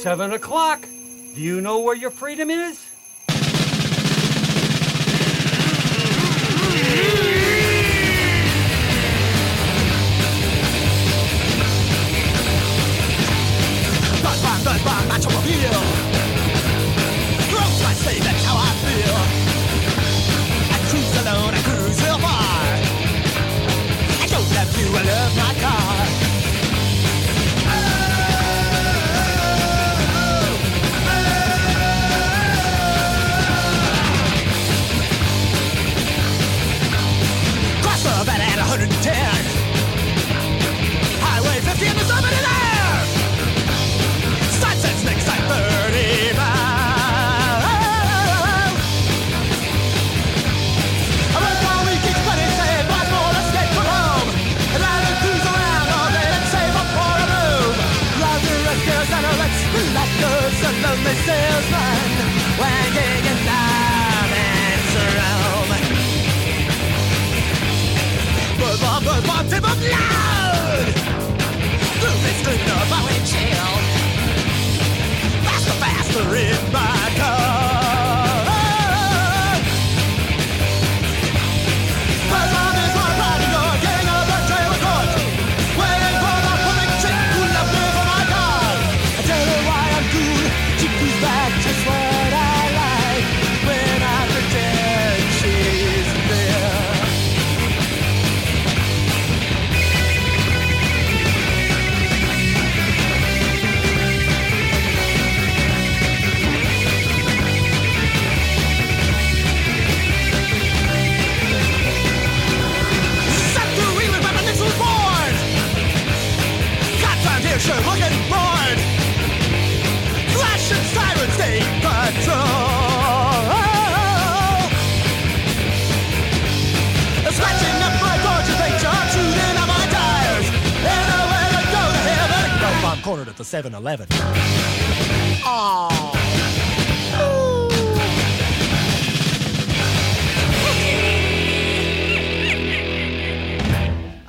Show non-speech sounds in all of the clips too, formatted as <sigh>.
seven o'clock. Do you know where your freedom is? Buzz bomb, buzz bomb, lonely salesman. Wagging a diamonds around. Buzz bomb, buzz bomb, tip up loud. Boom, it's good enough, I. Faster, faster in 7 Eleven.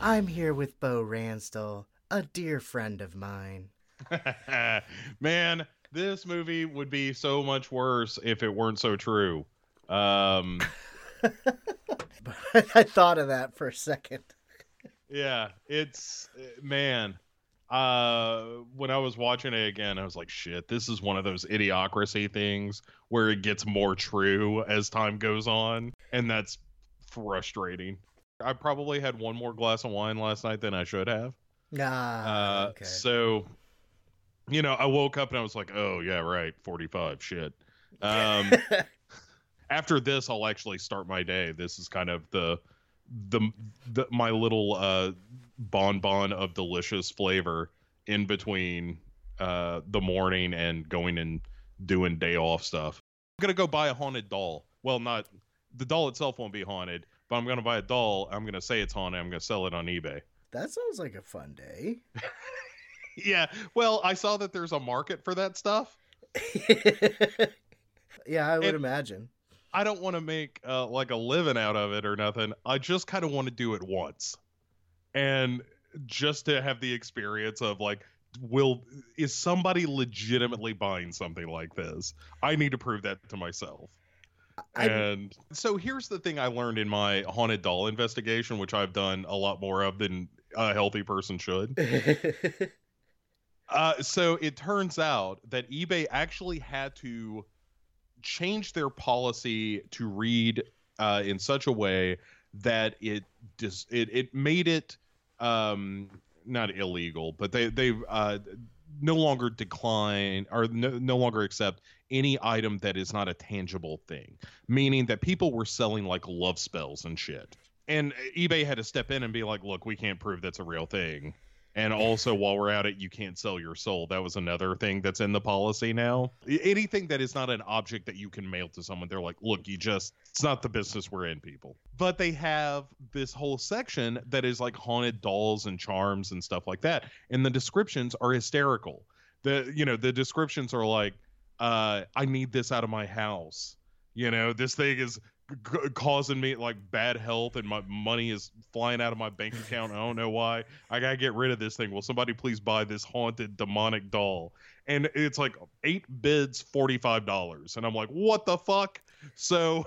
I'm here with Bo Ransdell, a dear friend of mine. <laughs> Man, this movie would be so much worse if it weren't so true. Um, <laughs> I thought of that for a second. Yeah, it's man. Uh, when I was watching it again, I was like, "Shit, this is one of those idiocracy things where it gets more true as time goes on, and that's frustrating." I probably had one more glass of wine last night than I should have. Ah, Uh, okay. So, you know, I woke up and I was like, oh, yeah, right, 45, shit. Um, <laughs> after this, I'll actually start my day. This is kind of the, the, the my little uh, bonbon of delicious flavor in between uh, the morning and going and doing day off stuff. I'm going to go buy a haunted doll. Well, not the doll itself won't be haunted, but I'm going to buy a doll. I'm going to say it's haunted. I'm going to sell it on eBay. that sounds like a fun day. <laughs> Yeah. Well, I saw that there's a market for that stuff. <laughs> yeah, I would And- imagine. I don't want to make uh, like a living out of it or nothing. I just kind of want to do it once, and just to have the experience of like, will is somebody legitimately buying something like this? I need to prove that to myself. I, And so here's the thing I learned in my haunted doll investigation, which I've done a lot more of than a healthy person should. <laughs> Uh, so it turns out that eBay actually had to change their policy to read uh, in such a way that it dis- it it made it um, not illegal, but they they uh, no longer decline or no, no longer accept any item that is not a tangible thing, meaning that people were selling like love spells and shit. And eBay had to step in and be like, "Look, we can't prove that's a real thing." And also, while we're at it, you can't sell your soul. That was another thing that's in the policy now. Anything that is not an object that you can mail to someone, they're like, look, you just, it's not the business we're in, people. But they have this whole section that is like haunted dolls and charms and stuff like that. And the descriptions are hysterical. The, you know, the descriptions are like, uh, I need this out of my house. You know, this thing is g- causing me like bad health and my money is flying out of my bank account. I don't know why. I gotta get rid of this thing. Will somebody please buy this haunted demonic doll? And it's like eight bids, forty five dollars, and I'm like, what the fuck? So,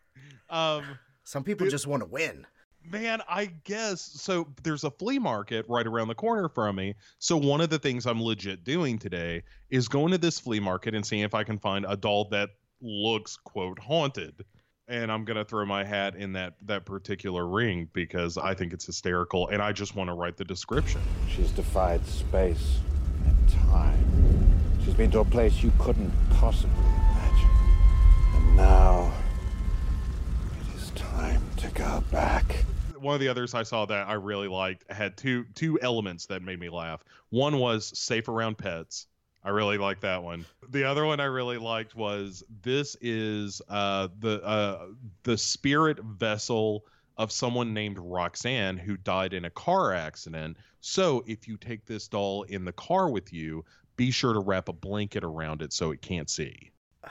<laughs> um, Some people It- just want to win. man, I guess so. There's a flea market right around the corner from me. So one of the things I'm legit doing today is going to this flea market and seeing if I can find a doll that looks quote haunted. And I'm gonna throw my hat in that that particular ring because I think it's hysterical, and I just want to write the description. She's defied space and time. She's been to a place you couldn't possibly imagine. And now, it is time to go back. one of the others I saw that I really liked had two two elements that made me laugh. One was safe around pets. I really like that one. The other one I really liked was this is uh, the uh, the spirit vessel of someone named Roxanne who died in a car accident. So if you take this doll in the car with you, be sure to wrap a blanket around it so it can't see. <sighs>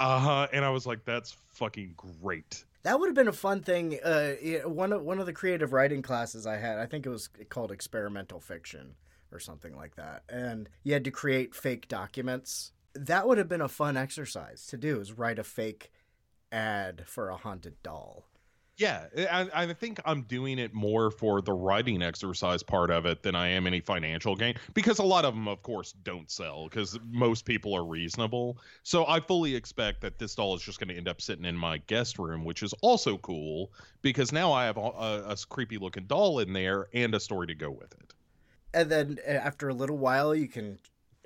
Uh huh. And I was like, that's fucking great. That would have been a fun thing. Uh, one of one of the creative writing classes I had, I think it was called experimental fiction or something like that, and you had to create fake documents. That would have been a fun exercise to do. Is write a fake ad for a haunted doll. Yeah, I, I think I'm doing it more for the writing exercise part of it than I am any financial gain because a lot of them, of course, don't sell because most people are reasonable. So I fully expect that this doll is just going to end up sitting in my guest room, which is also cool because now I have a, a, a creepy looking doll in there and a story to go with it. And then uh, after a little while you can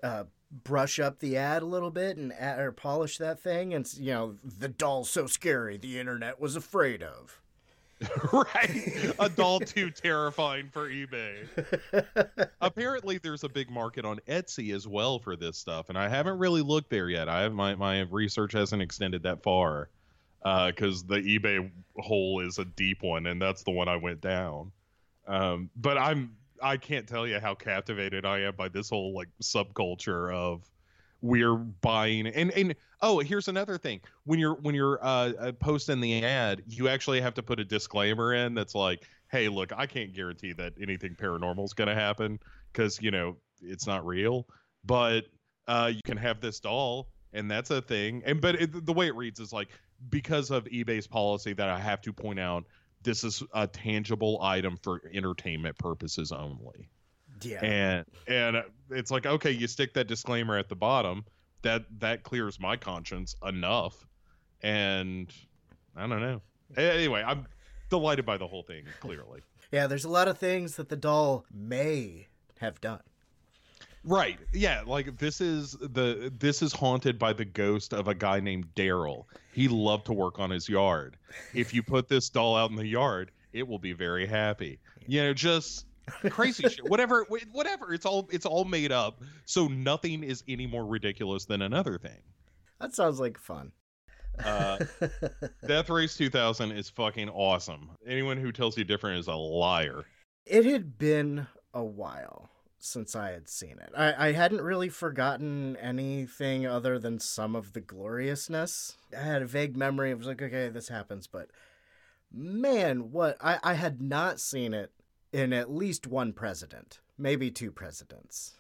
uh, brush up the ad a little bit and add, or polish that thing and you know the doll's so scary the internet was afraid of <laughs> right. A doll too terrifying for eBay. <laughs> Apparently there's a big market on Etsy as well for this stuff, and I haven't really looked there yet. I have my, my research hasn't extended that far. because the eBay hole is a deep one, and that's the one I went down. Um, but I'm I can't tell you how captivated I am by this whole like subculture of we're buying and and oh here's another thing. When you're when you're uh, uh posting the ad you actually have to put a disclaimer in that's like hey look i can't guarantee that anything paranormal is going to happen because you know it's not real. But uh you can have this doll and that's a thing. And but it, the way it reads is like because of ebay's policy that i have to point out this is a tangible item for entertainment purposes only. Yeah. And and it's like okay you stick that disclaimer at the bottom. That that clears my conscience enough. And i don't know. Anyway i'm delighted by the whole thing clearly. <laughs> Yeah there's a lot of things that the doll may have done right. Yeah like this is the this is haunted by the ghost of a guy named daryl. He loved to work on his yard. If you put this doll out in the yard it will be very happy. You know just crazy <laughs> shit. Whatever whatever. It's all it's all made up. So nothing is any more ridiculous than another thing. That sounds like fun. Uh <laughs> death race 2000 is fucking awesome. Anyone who tells you different is a liar. It had been a while since I had seen it. I, I hadn't really forgotten anything other than some of the gloriousness. I had a vague memory. I was like, okay, this happens, but man, what I, I had not seen it in at least one president, maybe two presidents.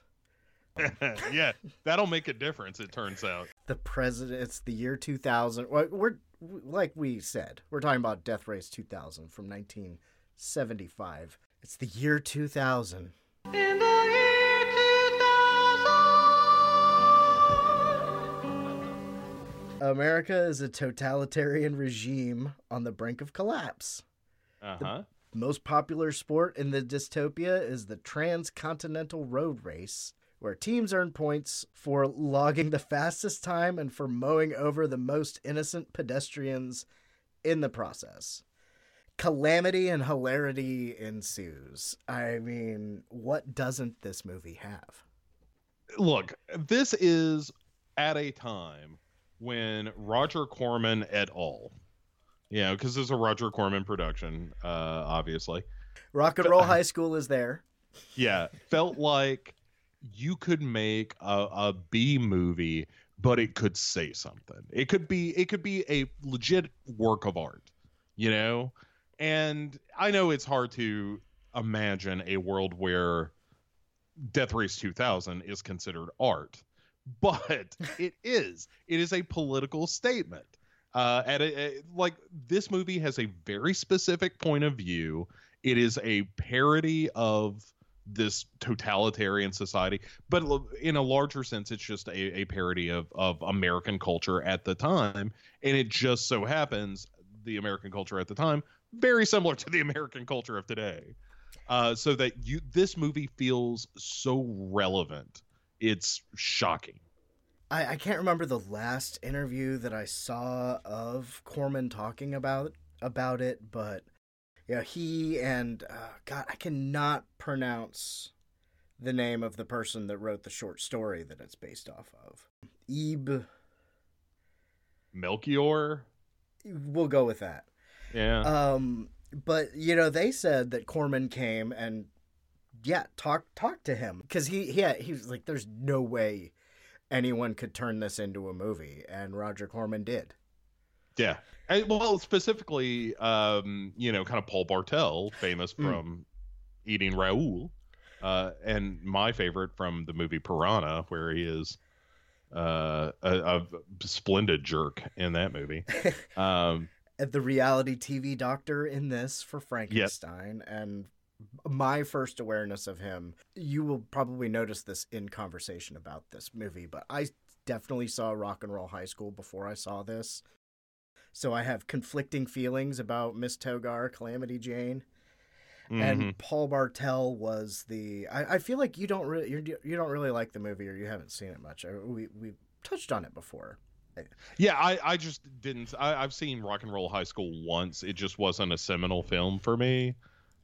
<laughs> yeah that'll make a difference it turns out The president, it's the year 2000. We're, like we said, we're talking about Death Race 2000 from 1975. It's the year 2000. America is a totalitarian regime on the brink of collapse. uh-huh Most popular sport in the dystopia is the transcontinental road race, where teams earn points for logging the fastest time and for mowing over the most innocent pedestrians in the process. Calamity and hilarity ensues. I mean, what doesn't this movie have? look this is at a time when roger corman et al you know because this is a roger corman production uh obviously Rock and Roll High School is there. yeah felt like you could make a, a b movie but it could say something. It could be it could be a legit work of art, you know? And I know it's hard to imagine a world where Death Race 2000 is considered art, but <laughs> it is. It is a political statement. Uh, at a, a- like this movie has a very specific point of view. It is a parody of this totalitarian society, but in a larger sense, it's just a, a parody of of American culture at the time, and it just so happens the American culture at the time very similar to the American culture of today. Uh, so that you this movie feels so relevant. It's shocking. I, I can't remember the last interview that I saw of Corman talking about about it, but yeah, he and uh, God, I cannot pronounce the name of the person that wrote the short story that it's based off of. Ib, Melchior. we'll go with that. Yeah. Um, but you know, they said that Corman came and yeah, talk talk to him because he yeah he was like, "There's no way anyone could turn this into a movie," and Roger Corman did. Yeah. And, well, specifically, um, you know, kind of Paul Bartel, famous Mm. from Eating Raoul, uh, and my favorite from the movie Piranha, where he is uh, a, a splendid jerk in that movie. <laughs> Um, the reality TV doctor in this for Frankenstein and my first awareness of him you will probably notice this in conversation about this movie but I definitely saw Rock and Roll High School before I saw this. So I have conflicting feelings about Miss Togar Calamity Jane. Mhm. and Paul Bartel was the I, I feel like you don't really you you don't really like the movie or you haven't seen it much. I- we we touched on it before Yeah, I, I just didn't. I, I've seen Rock and Roll High School once. It just wasn't a seminal film for me.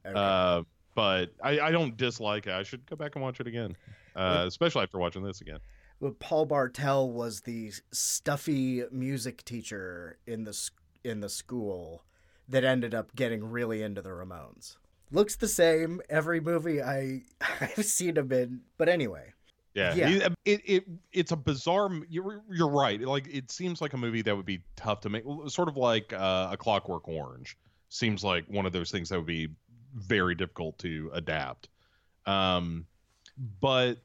Okay. Uh, but I, I don't dislike it. I should go back and watch it again, uh, especially after watching this again. Well, Paul Bartel was the stuffy music teacher in the in the school that ended up getting really into the Ramones. Looks the same every movie I <laughs> I've seen him in, but anyway, Yeah, Yeah. It, it it it's a bizarre. You're you're right. Like it seems like a movie that would be tough to make. Sort of like uh, a Clockwork Orange. Seems like one of those things that would be very difficult to adapt. Um, but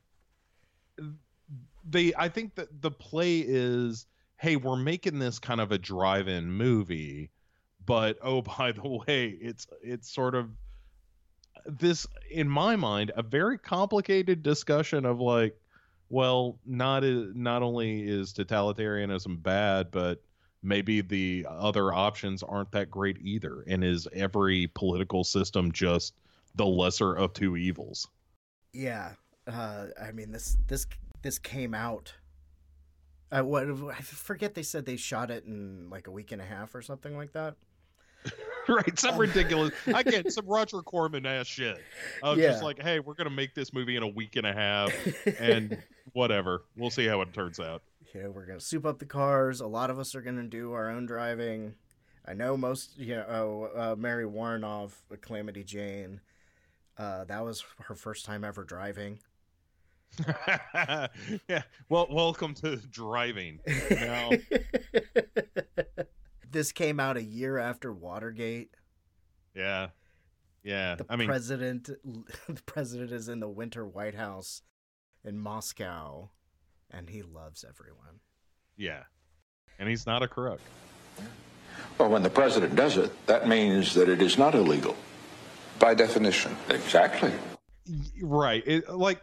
they, I think that the play is, hey, we're making this kind of a drive-in movie, but oh <laughs> by the way, it's it's sort of this in my mind a very complicated discussion of like well not i- not only is totalitarianism bad but maybe the other options aren't that great either and is every political system just the lesser of two evils yeah. Uh, I mean this this this came out. Uh, what I forget they said they shot it in like a week and a half or something like that. <laughs> <laughs> right some ridiculous <laughs> i get some roger corman ass shit of Yeah. just like hey we're gonna make this movie in a week and a half <laughs> and whatever we'll see how it turns out Yeah, we're gonna soup up the cars. A lot of us are gonna do our own driving. I know most, you know, uh, uh, Mary Woronov, uh, Calamity Jane. Uh, that was her first time ever driving. yeah. Well, welcome to driving. Now, this came out a year after Watergate. yeah, yeah. The I mean, president, <laughs> the president is in the Winter White House in Moscow, and he loves everyone. yeah. And he's not a crook. Well, when the president does it, that means that it is not illegal. By definition. Exactly. Right. It, like,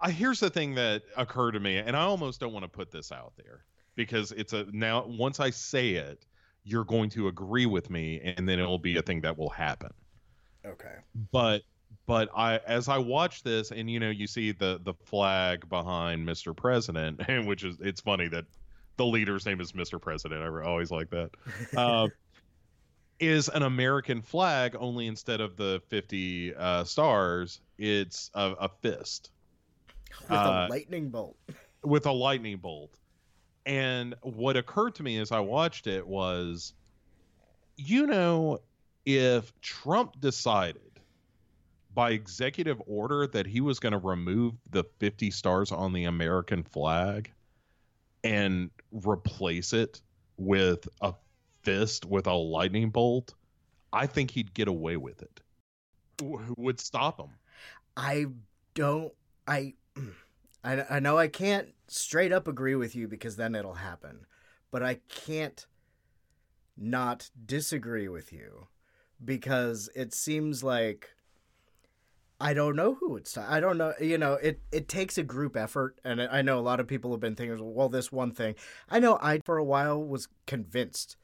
I here's the thing that occurred to me, and I almost don't want to put this out there because it's a now once I say it, you're going to agree with me, and then it'll be a thing that will happen. Okay. but but I as I watch this and you know you see the the flag behind Mr. President <laughs> and which is it's funny that the leader's name is Mr. President I always like that <laughs> uh, is an American flag only instead of the 50 uh, stars it's a, a fist With Uh, a lightning bolt. <laughs> with a lightning bolt. And what occurred to me as I watched it was, you know, if Trump decided by executive order that he was going to remove the 50 stars on the American flag, and replace it with a fist with a lightning bolt, I think he'd get away with it. Who would stop him? I don't. I, <clears throat> I. I know I can't straight up agree with you because then it'll happen, but I can't not disagree with you because it seems like I don't know who would stop. I don't know. You know, it it takes a group effort, and I know a lot of people have been thinking, well, this one thing. I know I for a while was convinced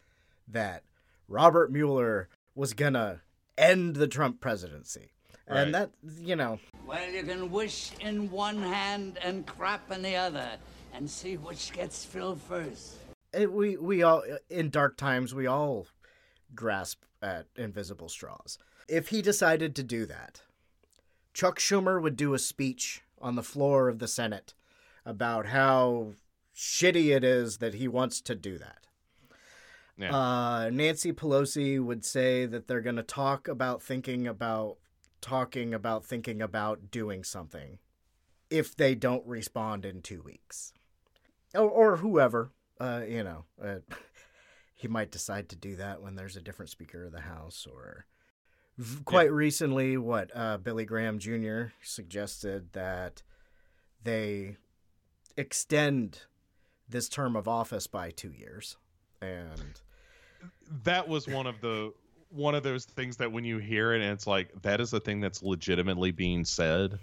that Robert Mueller was gonna end the Trump presidency, Right. and that you know, Well, you can wish in one hand and crap in the other, and see which gets filled first. it, we we all in dark times we all grasp at invisible straws. If he decided to do that, Chuck Schumer would do a speech on the floor of the Senate about how shitty it is that he wants to do that. Yeah. Uh, Nancy Pelosi would say that they're going to talk about thinking about talking about thinking about doing something if they don't respond in two weeks, or, or whoever. Uh, you know, uh, <laughs> he might decide to do that when there's a different Speaker of the House, or quite recently, what uh, Billy Graham Jr. suggested that they extend this term of office by two years, and that was one of the one of those things that when you hear it and it's like that is a thing that's legitimately being said.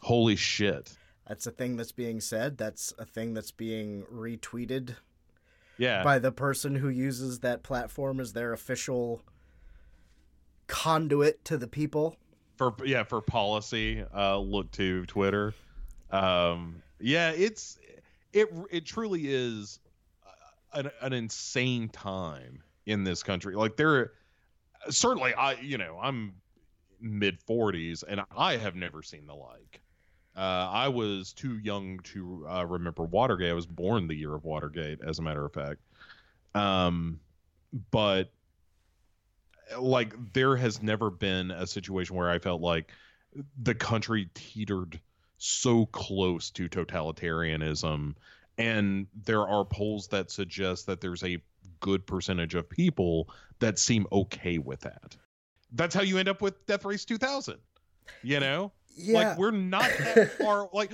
Holy shit. That's a thing that's being said. That's a thing that's being retweeted Yeah. by the person who uses that platform as their official conduit to the people. for yeah for policy uh look to twitter um yeah it's it it truly is an, an insane time in this country like there certainly i you know i'm mid 40s and i have never seen the like uh, I was too young to uh, remember Watergate. I was born the year of Watergate, as a matter of fact. Um, but like there has never been a situation where I felt like the country teetered so close to totalitarianism and there are polls that suggest that there's a good percentage of people that seem okay with that. That's how you end up with Death Race 2000. You know? Like we're not that <laughs> far like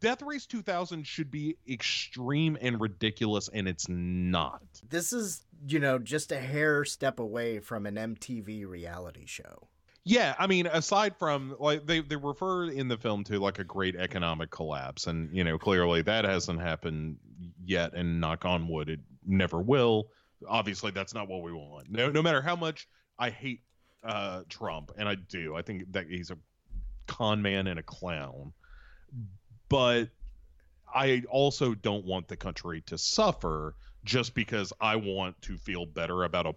Death Race 2000 should be extreme and ridiculous and it's not. this is, you know, just a hair step away from an MTV reality show. Yeah, I mean, aside from like they they refer in the film to like a great economic collapse, and you know clearly that hasn't happened yet, and knock on wood, it never will. Obviously, that's not what we want. No, no matter how much I hate uh, Trump, and I do, I think that he's a con man and a clown, but I also don't want the country to suffer just because I want to feel better about a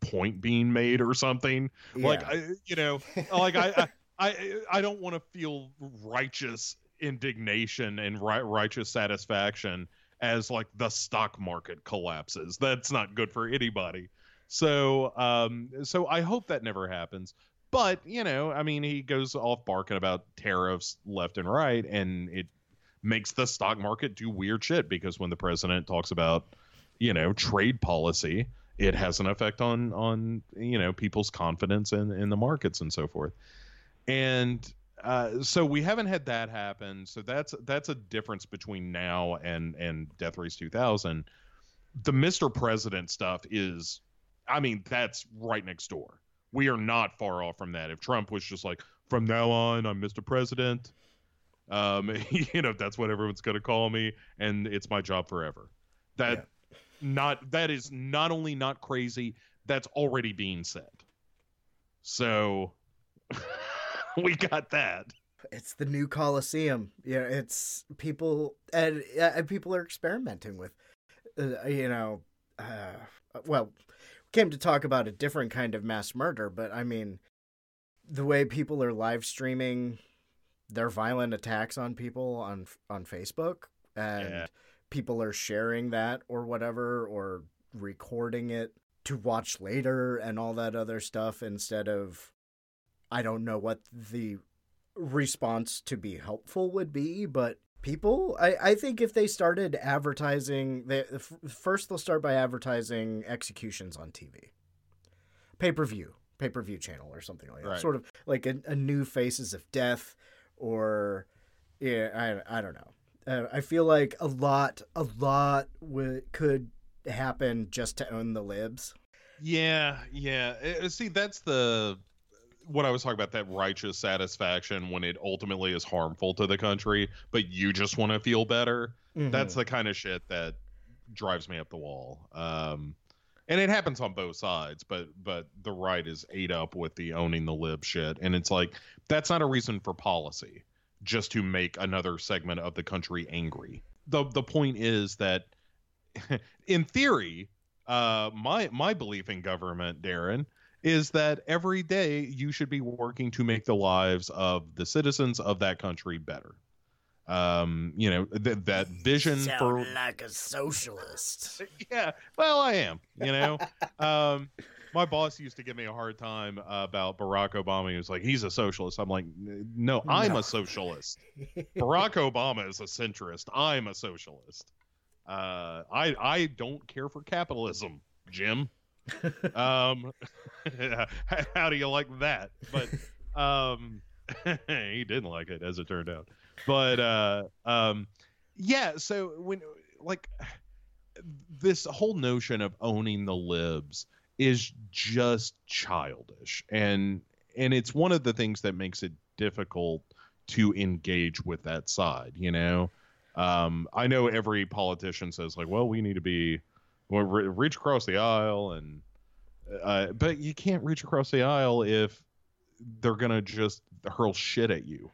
point being made or something like I, you know like I, I i i don't want to feel righteous indignation and ri- righteous satisfaction as like the stock market collapses. That's not good for anybody. So um so i hope that never happens. But you know i mean he goes off barking about tariffs left and right and it makes the stock market do weird shit because when the president talks about you know trade policy it has an effect on on you know people's confidence in in the markets and so forth. And uh, so we haven't had that happen. So that's that's a difference between now and and death race 2000 the mr president stuff is i mean that's right next door. We are not far off from that. If trump was just like from now on i'm mr president um <laughs> you know that's what everyone's going to call me and it's my job forever. That not that is not only not crazy that's already being said. So <laughs> <laughs> we got that It's the new Coliseum. Yeah, it's people and, and people are experimenting with, uh, you know, uh, well, came to talk about a different kind of mass murder, but I mean, the way people are live streaming their violent attacks on people on on Facebook, and Yeah. people are sharing that or whatever, or recording it to watch later and all that other stuff instead of I don't know what the response to be helpful would be, but people I, I think if they started advertising they, first they'll start by advertising executions on tv pay-per-view pay-per-view channel or something like that Right. sort of like a, a new faces of death or yeah i, I don't know uh, i feel like a lot a lot w- could happen just to own the libs Yeah, yeah. Uh, See, that's the what I was talking about that righteous satisfaction when it ultimately is harmful to the country, but you just want to feel better. That's the kind of shit that drives me up the wall. Um and it happens on both sides, but but the right is ate up with the owning the lib shit and it's like that's not a reason for policy just to make another segment of the country angry. The the point is that <laughs> in theory, uh, my my belief in government, Daeron, is that every day you should be working to make the lives of the citizens of that country better. Um, you know th- that <laughs> vision for like a socialist <laughs> yeah. Well, I am. You know, um, my boss used to give me a hard time about Barack Obama. He was like, "He's a socialist." I'm like, "No, I'm a socialist." Barack Obama is a centrist. I'm a socialist. Uh, I I don't care for capitalism, Jim. Um, <laughs> how do you like that? But um, <laughs> he didn't like it, as it turned out. But uh, um, yeah. So when like this whole notion of owning the libs is just childish and and it's one of the things that makes it difficult to engage with that side you know um i know every politician says like well we need to be well, re- reach across the aisle and uh, but you can't reach across the aisle if they're gonna just hurl shit at you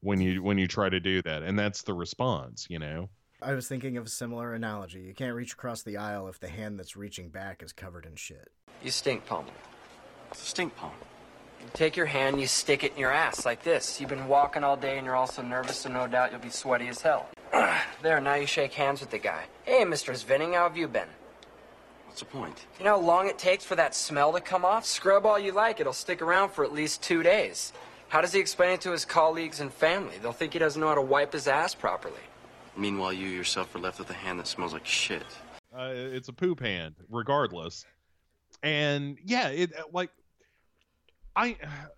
when you when you try to do that and that's the response you know I was thinking of a similar analogy. You can't reach across the aisle if the hand that's reaching back is covered in shit. You stink palm. It's a stink palm. You take your hand, you stick it in your ass like this. You've been walking all day and you're also nervous, so no doubt you'll be sweaty as hell. <clears throat> there, now you shake hands with the guy. Hey, Mr. Svinning, how have you been? What's the point? You know how long it takes for that smell to come off? Scrub all you like, it'll stick around for at least two days. How does he explain it to his colleagues and family? They'll think he doesn't know how to wipe his ass properly. Meanwhile, you yourself are left with a hand that smells like shit. uh, it's a poop hand regardless and yeah it uh, like i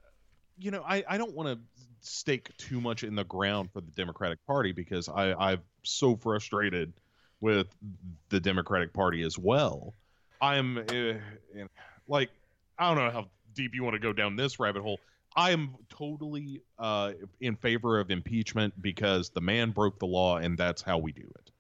<sighs> you know i i don't want to stake too much in the ground for the democratic party because i i'm so frustrated with the democratic party as well i'm uh, like i don't know how deep you want to go down this rabbit hole I am totally uh, in favor of impeachment because the man broke the law, and that's how we do it.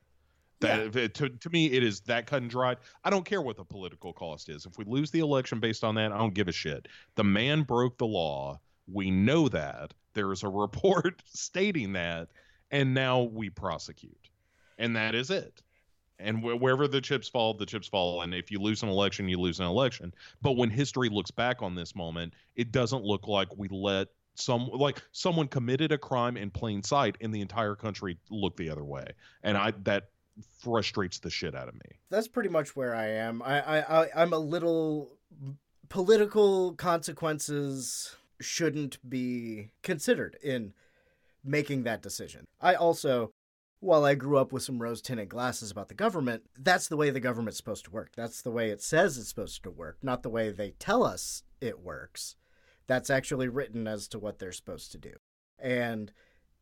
That to, to me, it is that cut and dried. I don't care what the political cost is. If we lose the election based on that, I don't give a shit. The man broke the law. We know that. There is a <laughs> report stating that, and now we prosecute, and that is it. And wh- wherever the chips fall, the chips fall. And if you lose an election, you lose an election. But when history looks back on this moment, it doesn't look like we let some like someone committed a crime in plain sight, and the entire country looked the other way. And I that frustrates the shit out of me. That's pretty much where I am. I, I, I I'm a little political consequences shouldn't be considered in making that decision. I also while I grew up with some rose tinted glasses about the government, that's the way the government's supposed to work. That's the way it says it's supposed to work, not the way they tell us it works. That's actually written as to what they're supposed to do. And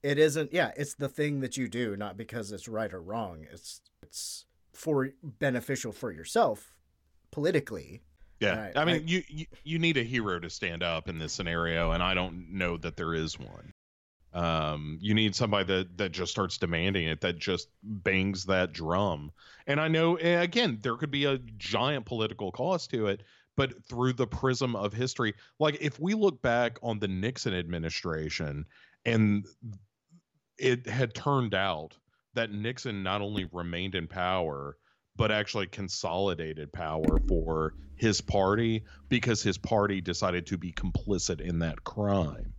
it isn't yeah, it's the thing that you do, not because it's right or wrong. It's it's for beneficial for yourself politically. Yeah, Right, I mean, I- you, you you need a hero to stand up in this scenario, and I don't know that there is one. Um, you need somebody that that just starts demanding it, that just bangs that drum. And I know, again, there could be a giant political cost to it, but through the prism of history, like if we look back on the Nixon administration, and it had turned out that Nixon not only remained in power, but actually consolidated power for his party because his party decided to be complicit in that crime.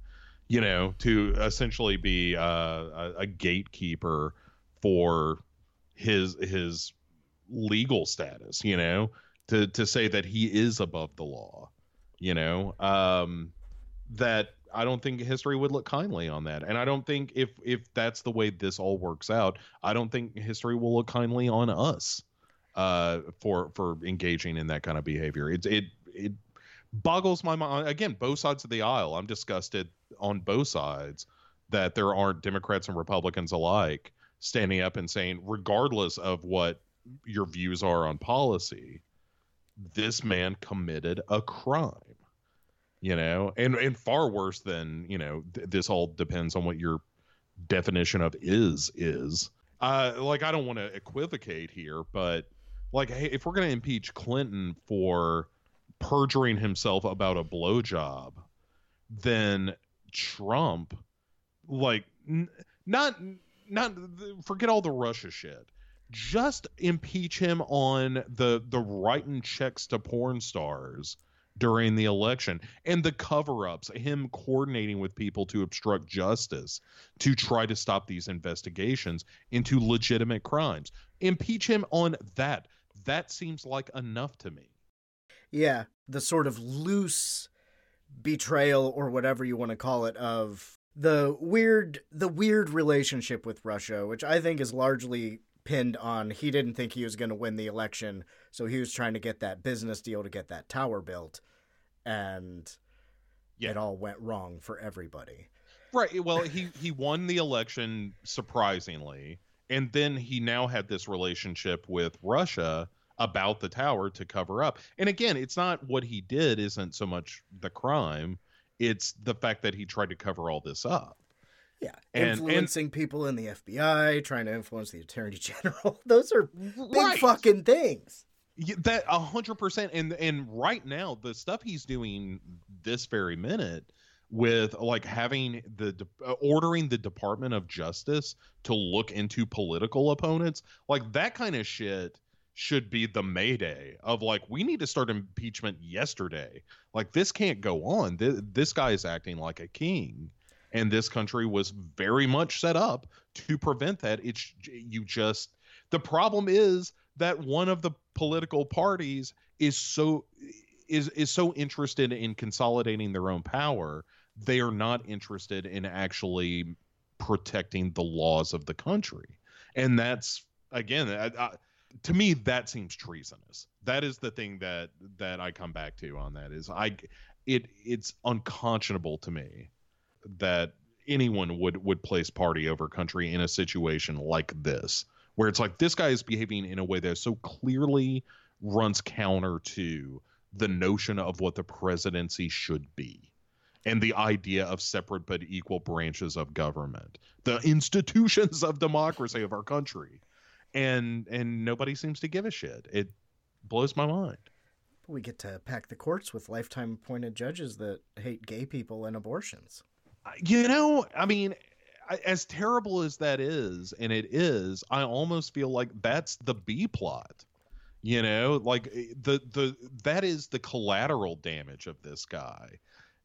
You know, to essentially be uh, a, a gatekeeper for his his legal status. You know, to to say that he is above the law. You know, um, that I don't think history would look kindly on that. And I don't think if if that's the way this all works out, I don't think history will look kindly on us uh for for engaging in that kind of behavior. It it it boggles my mind again, both sides of the aisle. I'm disgusted on both sides that there aren't Democrats and Republicans alike standing up and saying regardless of what your views are on policy, this man committed a crime you know and and far worse than you know th- this all depends on what your definition of is is uh like i don't want to equivocate here but like hey if we're going to impeach clinton for perjuring himself about a blowjob then trump like n- not not forget all the russia shit. Just impeach him on the the writing checks to porn stars during the election and the cover-ups him coordinating with people to obstruct justice to try to stop these investigations into legitimate crimes. Impeach him on that. That seems like enough to me Yeah, the sort of loose betrayal or whatever you want to call it of the weird the weird relationship with Russia, which I think is largely pinned on he didn't think he was going to win the election, so he was trying to get that business deal to get that tower built and Yeah. it all went wrong for everybody. Right. Eh, well, he he won the election surprisingly, and then he now had this relationship with Russia about the tower to cover up. And again, it's not what he did isn't so much the crime, it's the fact that he tried to cover all this up. Yeah, And- and- influencing people in the FBI, trying to influence the attorney <laughs> general. Those are big Right. fucking things. Yeah, that a hundred percent and and right now the stuff he's doing this very minute with like having the de- uh, ordering the department of justice to look into political opponents like that kind of shit should be the mayday of like we need to start impeachment yesterday. Like this can't go on. Th- this guy is acting like a king. And this country was very much set up to prevent that. It's you just the problem is that one of the political parties is so is is so interested in consolidating their own power they are not interested in actually protecting the laws of the country. And that's again I, I, to me that seems treasonous. That is the thing that that i come back to on that is i it it's unconscionable to me that anyone would would place party over country in a situation like this where it's like this guy is behaving in a way that so clearly runs counter to the notion of what the presidency should be and the idea of separate but equal branches of government the institutions of democracy of our country and and nobody seems to give a shit. It blows my mind. We get to pack the courts with lifetime appointed judges that hate gay people and abortions. you know i mean as terrible as that is and it is i almost feel like that's the b plot. You know like eh, the the that is the collateral damage of this guy.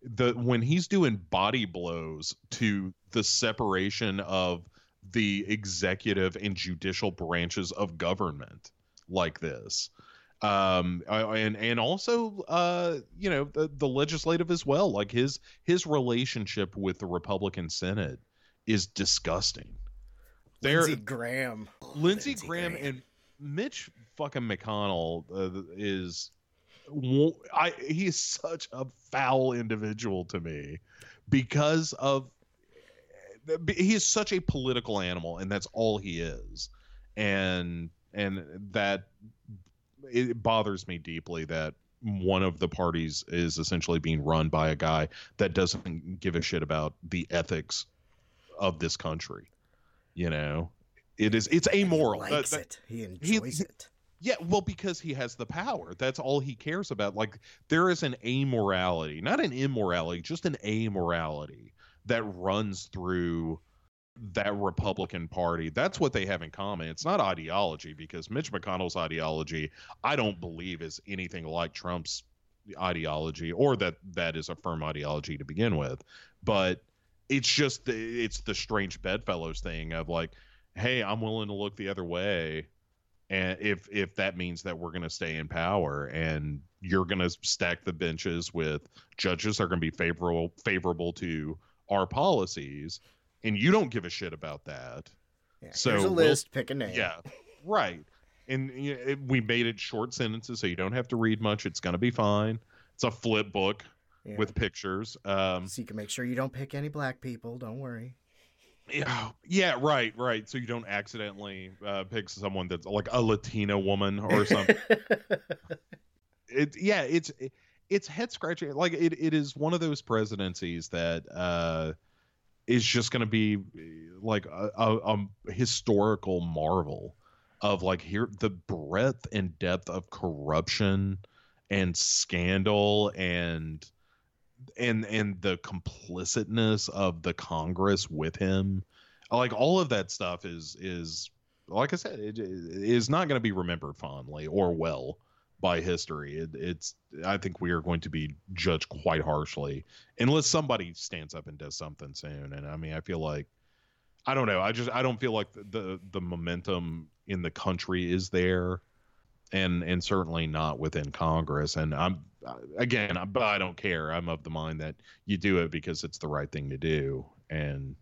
The when he's doing body blows to the separation of the executive and judicial branches of government like this. Um and and also uh you know the, the legislative as well. Like his his relationship with the republican senate is disgusting. There Lindsey Graham. lindsey graham and mitch fucking mcconnell uh, is i he is such a foul individual to me because of he is such a political animal and that's all he is and and that it bothers me deeply that one of the parties is essentially being run by a guy that doesn't give a shit about the ethics of this country you know it is it's amoral He likes that- it. He he- enjoys it. yeah, well, because he has the power. That's all he cares about. Like there is an amorality, not an immorality, just an amorality that runs through that Republican Party. That's what they have in common. It's not ideology because Mitch McConnell's ideology, I don't believe is anything like Trump's ideology or that that is a firm ideology to begin with. But it's just the, it's the strange bedfellows thing of like, hey, I'm willing to look the other way and if if that means that we're going to stay in power and you're going to stack the benches with judges are going to be favorable favorable to our policies, and you don't give a shit about that. Yeah, So here's a we'll- list. pick a name. Yeah, right. And you know, it, we made it short sentences, so you don't have to read much. It's going to be fine. It's a flip book Yeah. with pictures. Um, So you can make sure you don't pick any black people. Don't worry. yeah, yeah, right, right. So you don't accidentally uh, pick someone that's like a Latina woman or something. <laughs> it, yeah, it's it, it's head scratching. Like it, it is one of those presidencies that uh, is just going to be like a, a, a historical marvel of like here the breadth and depth of corruption and scandal and and and the complicitness of the Congress with him, like all of that stuff is is like I said, it, it is not going to be remembered fondly or well by history. It, it's I think we are going to be judged quite harshly unless somebody stands up and does something soon. And I mean, I feel like I don't know. I just I don't feel like the the, the momentum in the country is there and and certainly not within Congress. And I'm again, I, but I don't care. I'm of the mind that you do it because it's the right thing to do, and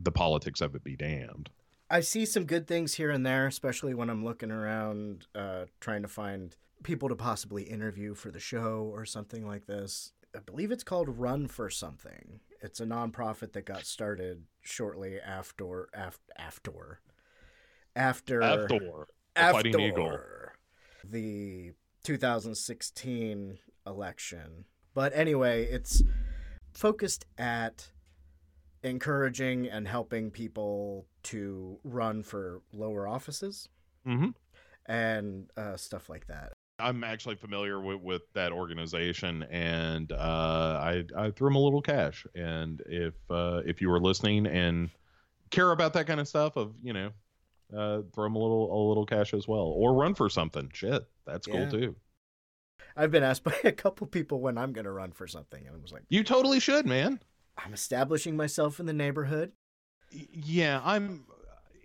the politics of it be damned. I see some good things here and there, especially when I'm looking around uh, trying to find people to possibly interview for the show or something like this. I believe it's called Run for Something. It's a nonprofit that got started shortly after af, after after After Eagle. after the 2016 election. But anyway, it's focused at encouraging and helping people to run for lower offices Mm-hmm. and uh, stuff like that. I'm actually familiar with, with that organization, and uh, I I threw them a little cash. And if uh, if you were listening and care about that kind of stuff, of you know, uh, throw them a little a little cash as well, or run for something. Shit, that's cool too. I've been asked <laughs> by a couple people when I'm going to run for something, and I was like, You totally should, man. I'm establishing myself in the neighborhood. Yeah, I'm.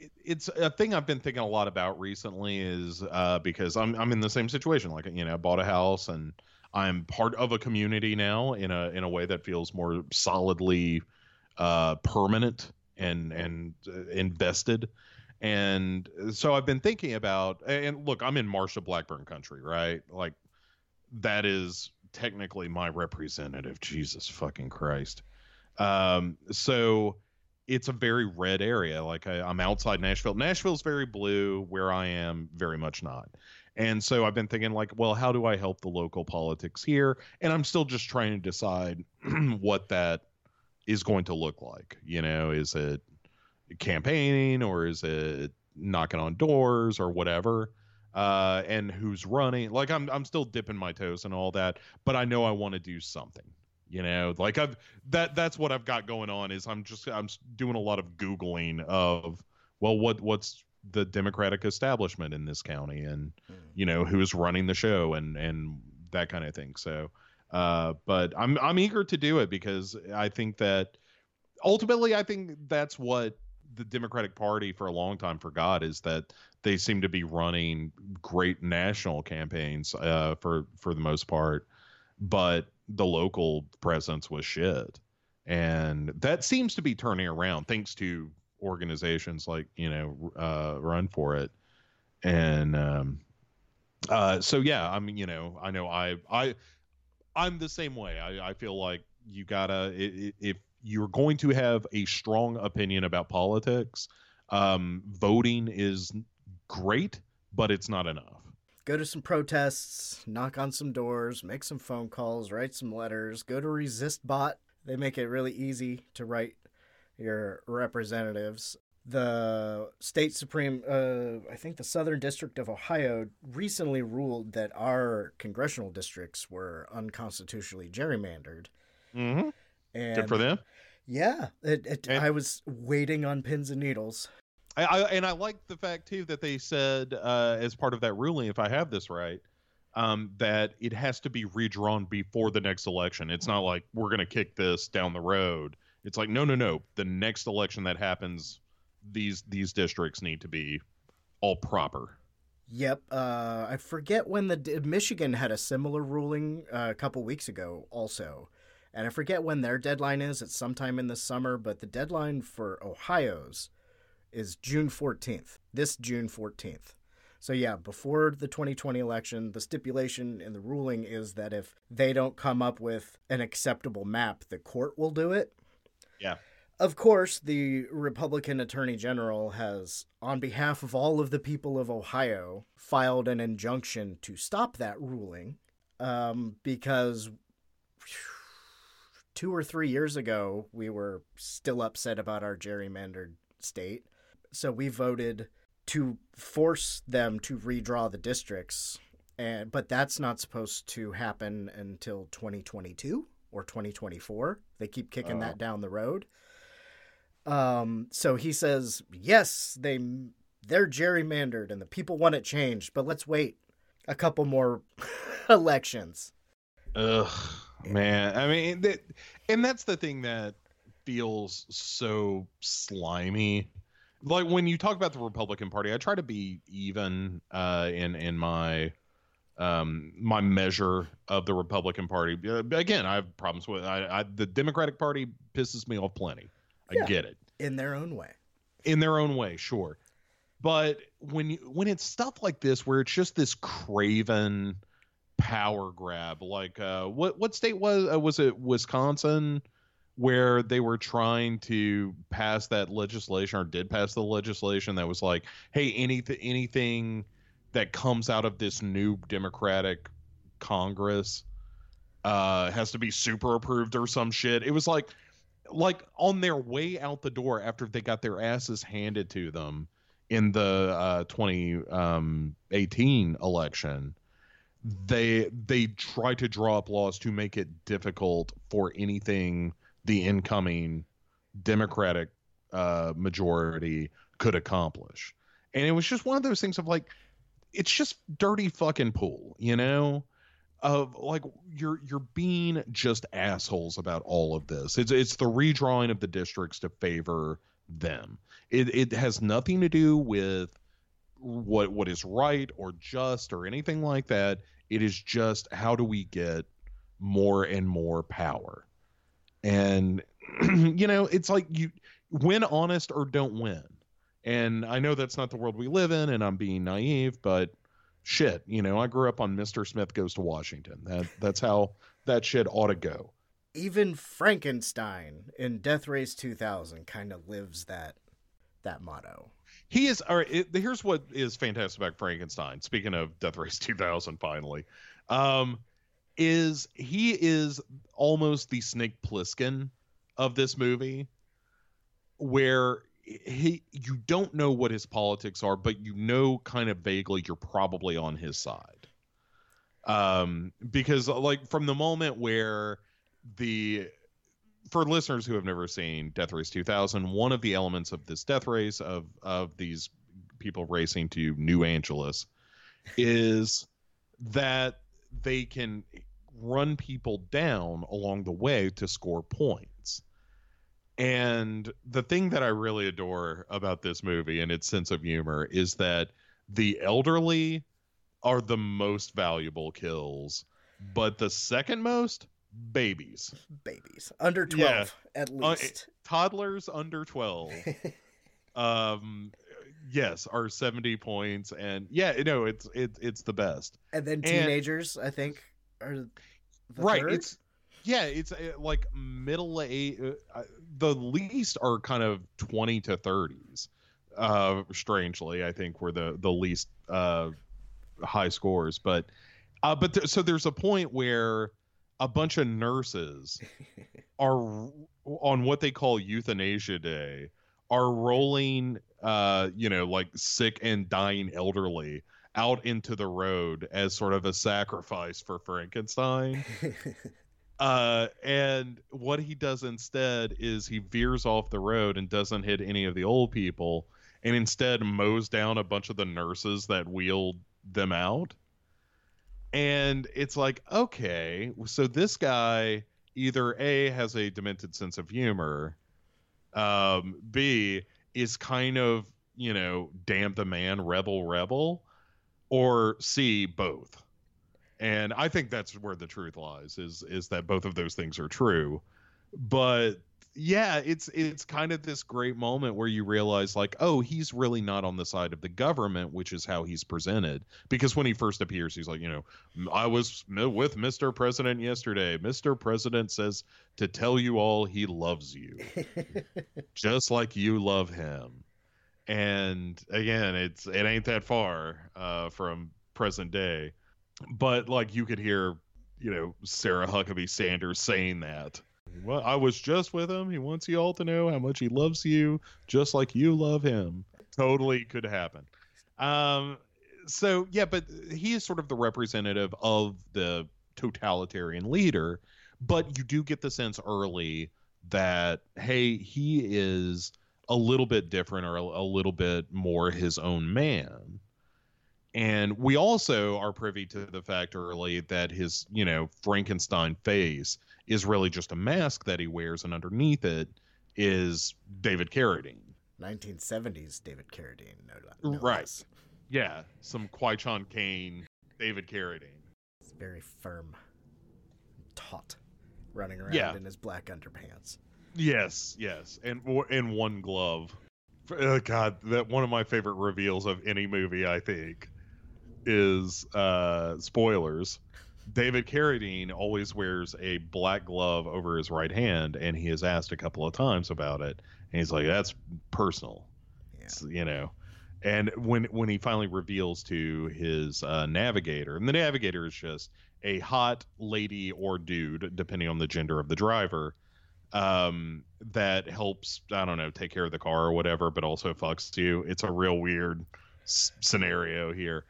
It- It's a thing I've been thinking a lot about recently. Is uh, because I'm I'm in the same situation. Like you know, I bought a house and I'm part of a community now in a in a way that feels more solidly uh, permanent and and uh, invested. And so I've been thinking about. And look, I'm in Marsha Blackburn country, right? Like that is technically my representative. Jesus fucking Christ. Um, so it's a very red area. Like I, I'm outside Nashville. Nashville's very blue. Where I am, very much not. And so I've been thinking, like, well, how do I help the local politics here? And I'm still just trying to decide <clears throat> what that is going to look like. You know, is it campaigning or is it knocking on doors or whatever? Uh, and who's running? Like, I'm I'm still dipping my toes and all that, but I know I want to do something you know like i've that that's what i've got going on is i'm just i'm doing a lot of googling of well what what's the democratic establishment in this county and you know who's running the show and and that kind of thing. So uh but i'm i'm eager to do it because i think that ultimately i think that's what the democratic party for a long time forgot is that they seem to be running great national campaigns uh for for the most part. But the local presence was shit. And that seems to be turning around thanks to organizations like, you know, uh, Run for It. And um, uh, so, yeah, I mean, you know, I know I, I, I'm the same way. I, I feel like you gotta, if you're going to have a strong opinion about politics, um, voting is great, but it's not enough. Go to some protests, knock on some doors, make some phone calls, write some letters. Go to ResistBot. They make it really easy to write your representatives. The state supreme, uh, I think the Southern District of Ohio recently ruled that our congressional districts were unconstitutionally gerrymandered. Mm-hmm. And Good for them. Yeah, it, it, And- I was waiting on pins and needles. I, I and I like the fact too that they said uh, as part of that ruling, if I have this right, um, that it has to be redrawn before the next election. It's not like we're going to kick this down the road. It's like no, no, no. The next election that happens, these these districts need to be all proper. Yep. Uh, I forget when the Michigan had a similar ruling uh, a couple weeks ago, also, and I forget when their deadline is. It's sometime in the summer, but the deadline for Ohio's is June fourteenth. This June fourteenth. So yeah, before the 2020 election, the stipulation in the ruling is that if they don't come up with an acceptable map, the court will do it. Yeah. Of course, the Republican Attorney General has, on behalf of all of the people of Ohio, filed an injunction to stop that ruling um, because two or three years ago, we were still upset about our gerrymandered state. So we voted to force them to redraw the districts. And, but that's not supposed to happen until 2022 or 2024. They keep kicking Oh. that down the road. Um, so he says, yes, they they're gerrymandered and the people want it changed, but let's wait a couple more <laughs> elections. Ugh, man. I mean, that, and that's the thing that feels so slimy. Like when you talk about the Republican Party, I try to be even uh, in in my um my measure of the Republican Party. Uh, again, I have problems with I, I the Democratic Party pisses me off plenty. I Yeah. get it In their own way. in their own way, sure. But when you when it's stuff like this where it's just this craven power grab, like uh, what what state was uh, was it Wisconsin, where they were trying to pass that legislation or did pass the legislation that was like, hey, anything anything that comes out of this new Democratic Congress uh, has to be super approved or some shit. It was like like on their way out the door after they got their asses handed to them in the uh, 2018 election they they tried to draw up laws to make it difficult for anything the incoming democratic uh, majority could accomplish and it was just one of those things of like it's just dirty fucking pool you know of like you're you're being just assholes about all of this. It's it's the redrawing of the districts to favor them. It it has nothing to do with what what is right or just or anything like that. It is just how do we get more and more power. And <clears throat> you know, it's like you win honest or don't win. And I know that's not the world we live in and I'm being naive, but shit, you know, I grew up on Mr. Smith Goes to Washington. That that's how that shit ought to go. Even Frankenstein in Death Race 2000 kind of lives that that motto. He is. All right. It, here's what is fantastic about Frankenstein. Speaking of Death Race 2000, finally, um, is he is almost the Snake Plissken of this movie, where he you don't know what his politics are, but you know kind of vaguely you're probably on his side. Um, because like from the moment where the for listeners who have never seen Death Race 2000, one of the elements of this death race of of these people racing to New Angeles is that they can run people down along the way to score points. And the thing that I really adore about this movie and its sense of humor is that the elderly are the most valuable kills, but the second most babies. Babies under 12 at Uh, least. toddlers under 12 <laughs> um yes are 70 points and yeah you know it's it's it's the best and then and- teenagers, I think, are the right third? it's yeah it's uh, like middle age uh, the least are kind of 20 to 30s uh strangely i think were the the least uh high scores but uh but th- so there's a point where a bunch of nurses <laughs> are on what they call euthanasia day are rolling uh you know like sick and dying elderly out into the road as sort of a sacrifice for frankenstein. <laughs> Uh and what he does instead is he veers off the road and doesn't hit any of the old people and instead mows down a bunch of the nurses that wheeled them out. And it's like okay so this guy either a has a demented sense of humor um b is kind of you know damn the man rebel rebel or C both. And I think that's where the truth lies is is that both of those things are true. But yeah, it's it's kind of this great moment where you realize like, oh, he's really not on the side of the government, which is how he's presented. Because when he first appears, he's like, you know, I was with Mr. President yesterday. Mr. President says to tell you all he loves you, <laughs> just like you love him. And again, it's it ain't that far uh, from present day, but like you could hear, you know, Sarah Huckabee Sanders saying that well, I was just with him. He wants you all to know how much he loves you, just like you love him. Totally could happen. Um, so yeah, but he is sort of the representative of the totalitarian leader. But you do get the sense early that hey, he is a little bit different or a, a little bit more his own man. And we also are privy to the fact early that his, you know, Frankenstein face is really just a mask that he wears, and underneath it is David Carradine. 1970s David Carradine, no, no right. less. Yeah, some Kwai Chang Caine, David Carradine. It's very firm, taut, running around Yeah. in his black underpants. Yes, yes, and in one glove. Oh, God, that one of my favorite reveals of any movie, I think, is uh spoilers. David Carradine always wears a black glove over his right hand, and he is asked a couple of times about it, and he's like, "That's personal," It's, you know. And when when he finally reveals to his uh, navigator, and the navigator is just a hot lady or dude, depending on the gender of the driver, um, that helps I don't know take care of the car or whatever, but also fucks you. It's a real weird s- scenario here,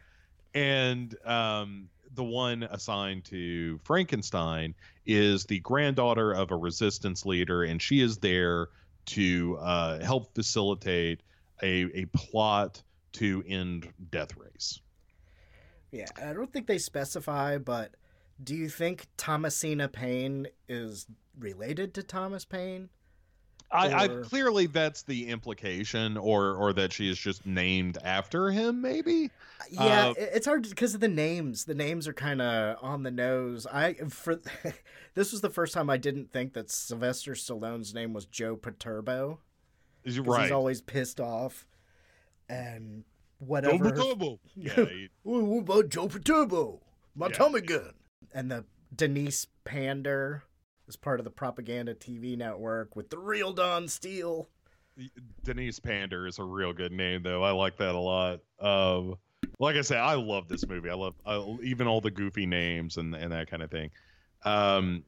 and um, the one assigned to Frankenstein is the granddaughter of a resistance leader, and she is there to uh, help facilitate a a plot to end Death Race. Yeah, I don't think they specify, but do you think Thomasina Paine is related to Thomas Paine? I, I clearly that's the implication, or or that she is just named after him, maybe. Yeah, Uh, it's hard because of the names. The names are kind of on the nose. I for <laughs> this was the first time I didn't think that Sylvester Stallone's name was Joe Paterbo. Is right. He's always pissed off and whatever. Double <laughs> Yeah, he- <laughs> what about Joe Paterbo? My Yeah. Tommy gun. And the Denise Pander is part of the propaganda TV network with the real Don Steele. Denise Pander is a real good name, though. I like that a lot. Um, like I said, I love this movie. I love even all the goofy names and and that kind of thing. Um,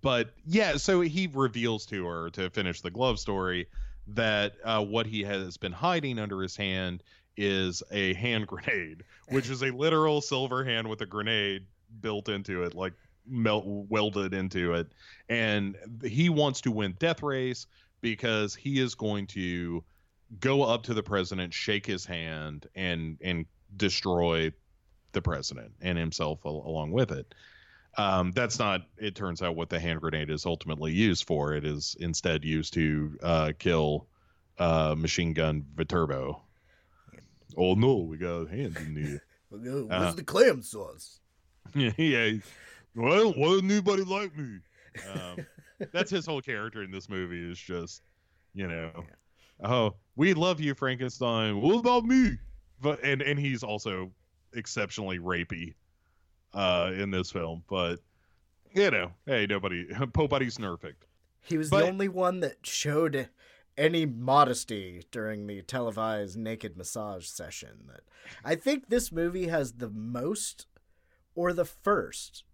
but yeah, so he reveals to her to finish the glove story that uh, what he has been hiding under his hand is a hand <laughs> grenade, which is a literal silver hand with a grenade built into it, like melt welded into it, and he wants to win Death Race because he is going to go up to the president, shake his hand, and and destroy the president and himself al- along with it. Um, that's not, it turns out, what the hand grenade is ultimately used for. It is instead used to uh, kill uh, machine gun Viterbo. Oh no, we got hands in there. <laughs> Where's Uh, the clam sauce? <laughs> yeah. Well, why doesn't anybody like me? <laughs> Um, that's his whole character in this movie is just, you know, oh, we love you, Frankenstein. What about me? But and and he's also exceptionally rapey uh, in this film. But you know, hey, nobody, <laughs> nobody's perfect. He was But- the only one that showed any modesty during the televised naked massage session. That I think this movie has the most or the first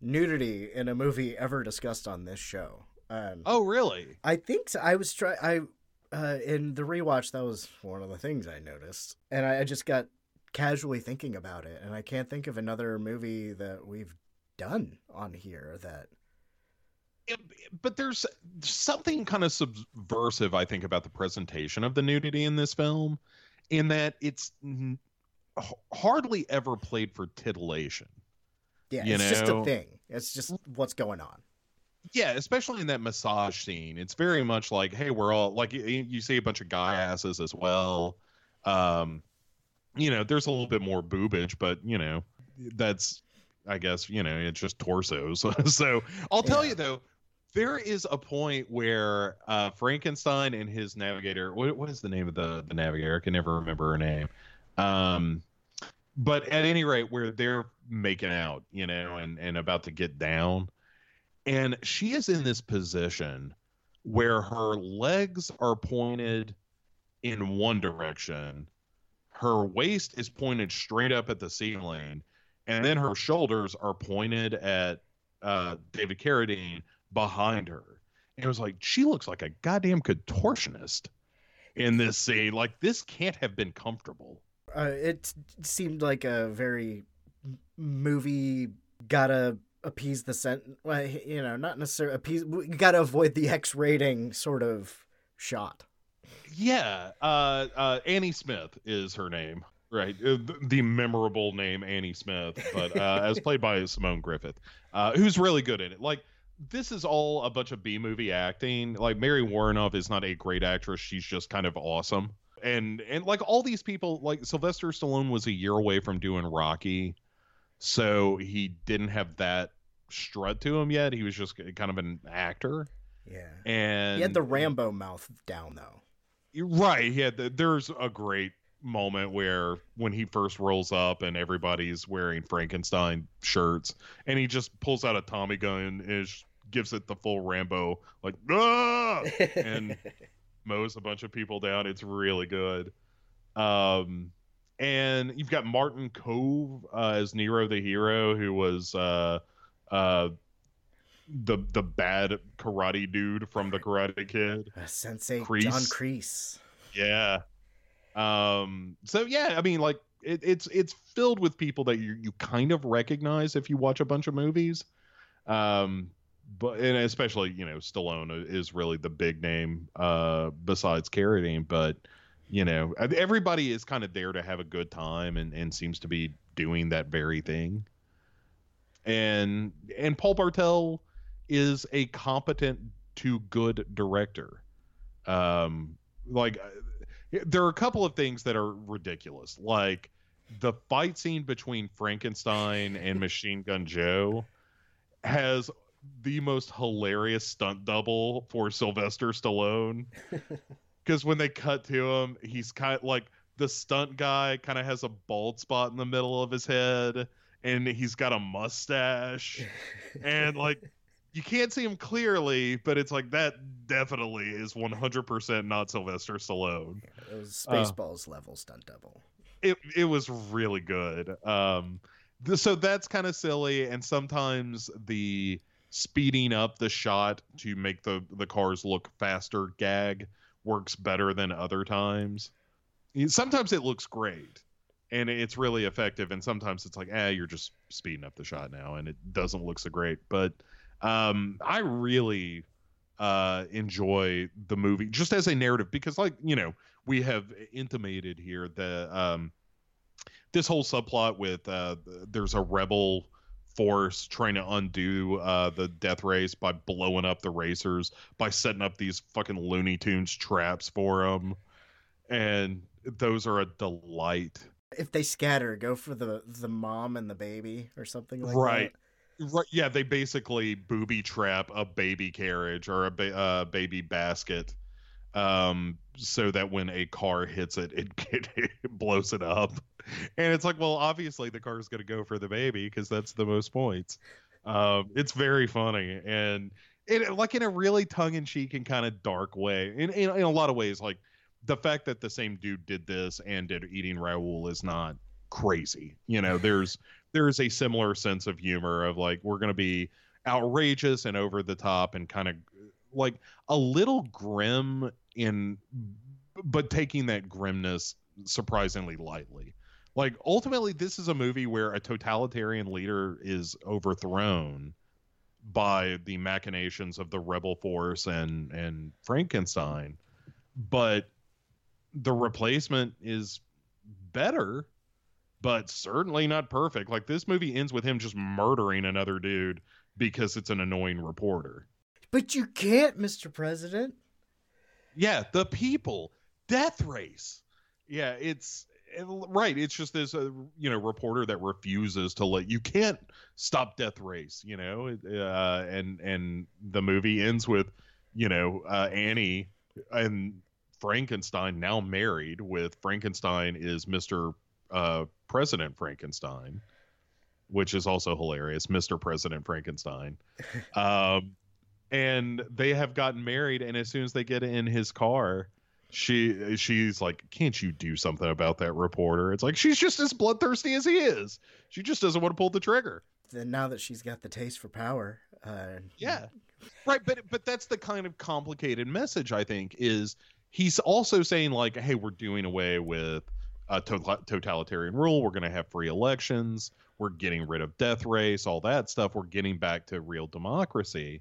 nudity in a movie ever discussed on this show. Um, Oh, really? I think so. I was try I uh, in the rewatch that was one of the things I noticed, and I, I just got casually thinking about it, and I can't think of another movie that we've done on here that but there's something kind of subversive i think about the presentation of the nudity in this film in that it's hardly ever played for titillation yeah, You it's just a thing. It's just what's going on. yeah especially in that massage scene it's very much like hey we're all like you, you see a bunch of guy asses as well um you know, there's a little bit more boobage, but you know, that's I guess you know it's just torsos. <laughs> so I'll tell Yeah. you though, there is a point where uh, Frankenstein and his navigator. What, what is the name of the the navigator? I can never remember her name. Um, but at any rate, where they're making out, you know, and and about to get down, and she is in this position where her legs are pointed in one direction her waist is pointed straight up at the ceiling and then her shoulders are pointed at uh, david carradine behind her. And it was like she looks like a goddamn contortionist in this scene. Like this can't have been comfortable Uh, it seemed like a very movie gotta appease the sent. Well, you know, not necessarily appease. We gotta avoid the X rating sort of shot. yeah uh, uh, annie smith is her name right Uh, the, the memorable name annie smith but uh, <laughs> as played by simone griffeth uh, who's really good at it like this is all a bunch of b movie acting like mary woronov is not a great actress she's just kind of awesome and and like all these people like sylvester stallone was a year away from doing rocky so he didn't have that strut to him yet he was just kind of an actor Yeah. and he had the Rambo mouth down though. you're right. Yeah, th- there's a great moment where when he first rolls up and everybody's wearing Frankenstein shirts, and he just pulls out a Tommy gun and is, gives it the full Rambo like ah! <laughs> and mows a bunch of people down. It's really good. Um, and you've got Martin Kove uh, as Nero the hero, who was uh, uh, the the bad karate dude from the Karate Kid. <laughs> Sensei John Kreese. Yeah. Um. So yeah, I mean, like it, it's it's filled with people that you you kind of recognize if you watch a bunch of movies. Um. But and especially you know Stallone is really the big name uh besides Carradine, but you know everybody is kind of there to have a good time and and seems to be doing that very thing. And and Paul Bartel is a competent to good director. Um, like uh, there are a couple of things that are ridiculous, like the fight scene between Frankenstein and <laughs> Machine Gun Joe has the most hilarious stunt double for Sylvester Stallone. <laughs> Because when they cut to him, he's kind of like the stunt guy kind of has a bald spot in the middle of his head, and he's got a mustache, and like <laughs> you can't see him clearly, but it's like that definitely is 100% not Sylvester Stallone. It was Uh. Spaceballs level stunt double. It it was really good. Um so that's kind of silly and sometimes the speeding up the shot to make the the cars look faster gag works better than other times. Sometimes it looks great and it's really effective and sometimes it's like, "Ah, you're just speeding up the shot now and it doesn't look so great." But um I really uh enjoy the movie just as a narrative because like you know we have intimated here that um this whole subplot with uh there's a rebel force trying to undo uh the death race by blowing up the racers by setting up these fucking looney tunes traps for them and those are a delight. If they scatter, go for the the mom and the baby or something like right. Right yeah they basically booby trap a baby carriage or a ba- uh, baby basket um so that when a car hits it it, <laughs> it, blows it up and it's like well obviously the car is going to go for the baby because that's the most points. Um it's very funny and it like in a really tongue-in-cheek and kind of dark way in, in, in a lot of ways like the fact that the same dude did this and did eating raoul is not crazy you know? There's there's a similar sense of humor of like we're going to be outrageous and over the top and kind of like a little grim in but taking that grimness surprisingly lightly like ultimately this is a movie where a totalitarian leader is overthrown by the machinations of the rebel force and and Frankenstein but the replacement is better but certainly not perfect like this movie ends with him just murdering another dude because it's an annoying reporter But you can't, Mr. President. yeah the people death race yeah it's right it's just this uh, you know reporter that refuses to let you can't stop death race you know uh, and and the movie ends with you know uh, annie and frankenstein now married with frankenstein is mr uh, president frankenstein which is also hilarious mr president frankenstein. <laughs> Um, and they have gotten married and as soon as they get in his car she she's like can't you do something about that reporter? It's like she's just as bloodthirsty as he is. She just doesn't want to pull the trigger. Then now that she's got the taste for power, uh, yeah. Right but but that's the kind of complicated message i think is he's also saying like hey we're doing away with a to- totalitarian rule. We're going to have free elections. We're getting rid of death race all that stuff. We're getting back to real democracy.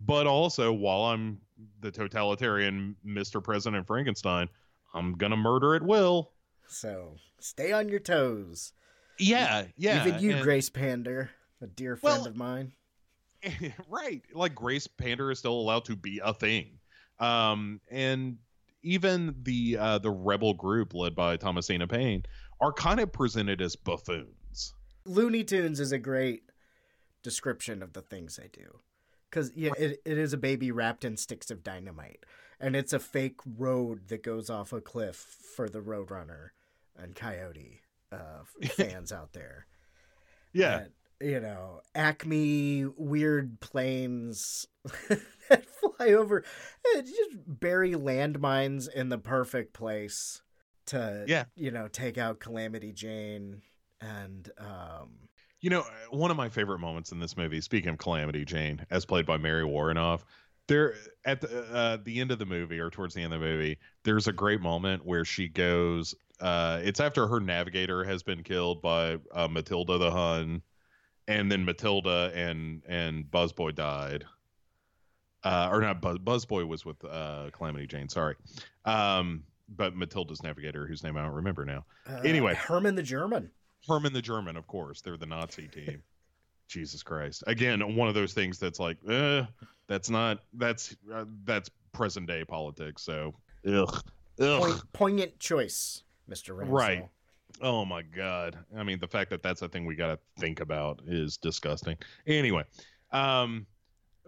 But also while i'm the totalitarian mr president frankenstein i'm going to murder at will so stay on your toes. yeah yeah Even you, and- Grace Pander, a dear friend Well- of mine. <laughs> right like grace pander is still allowed to be a thing um and even the uh the rebel group led by thomasina paine are kind of presented as buffoons Looney Tunes is a great description of the things they do. Because yeah, it, it is a baby wrapped in sticks of dynamite. And it's a fake road that goes off a cliff for the Roadrunner and Coyote uh, <laughs> fans out there. yeah And, you know, Acme weird planes <laughs> that fly over just bury landmines in the perfect place to, Yeah. you know, take out Calamity Jane and um you know one of my favorite moments in this movie speaking of calamity jane as played by mary woronov there at the, uh, the end of the movie or towards the end of the movie there's a great moment where she goes uh, it's after her navigator has been killed by uh, matilda the hun and then matilda and and buzzboy died uh, or not Buzz, buzzboy was with uh, calamity jane sorry um, but matilda's navigator whose name i don't remember now uh, Anyway. Herman the German. Herman the German, of course. They're the Nazi team. <laughs> Jesus Christ. Again, one of those things that's like, eh, that's not that's uh, that's present day politics. So, ugh, ugh. Point, poignant choice, Mr. Ransdell. Right. Oh my god. I mean, the fact that that's a thing we got to think about is disgusting. Anyway, um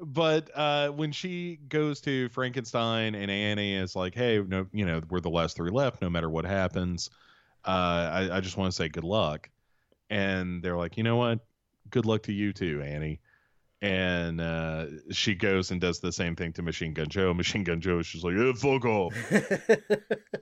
but uh when she goes to Frankenstein and Annie is like, "Hey, no, you know, we're the last three left no matter what happens. Uh I, I just want to say good luck." And they're like, "You know what? Good luck to you too, Annie." And uh, she goes and does the same thing to Machine Gun Joe. Machine Gun Joe is just like, eh, fuck off <laughs>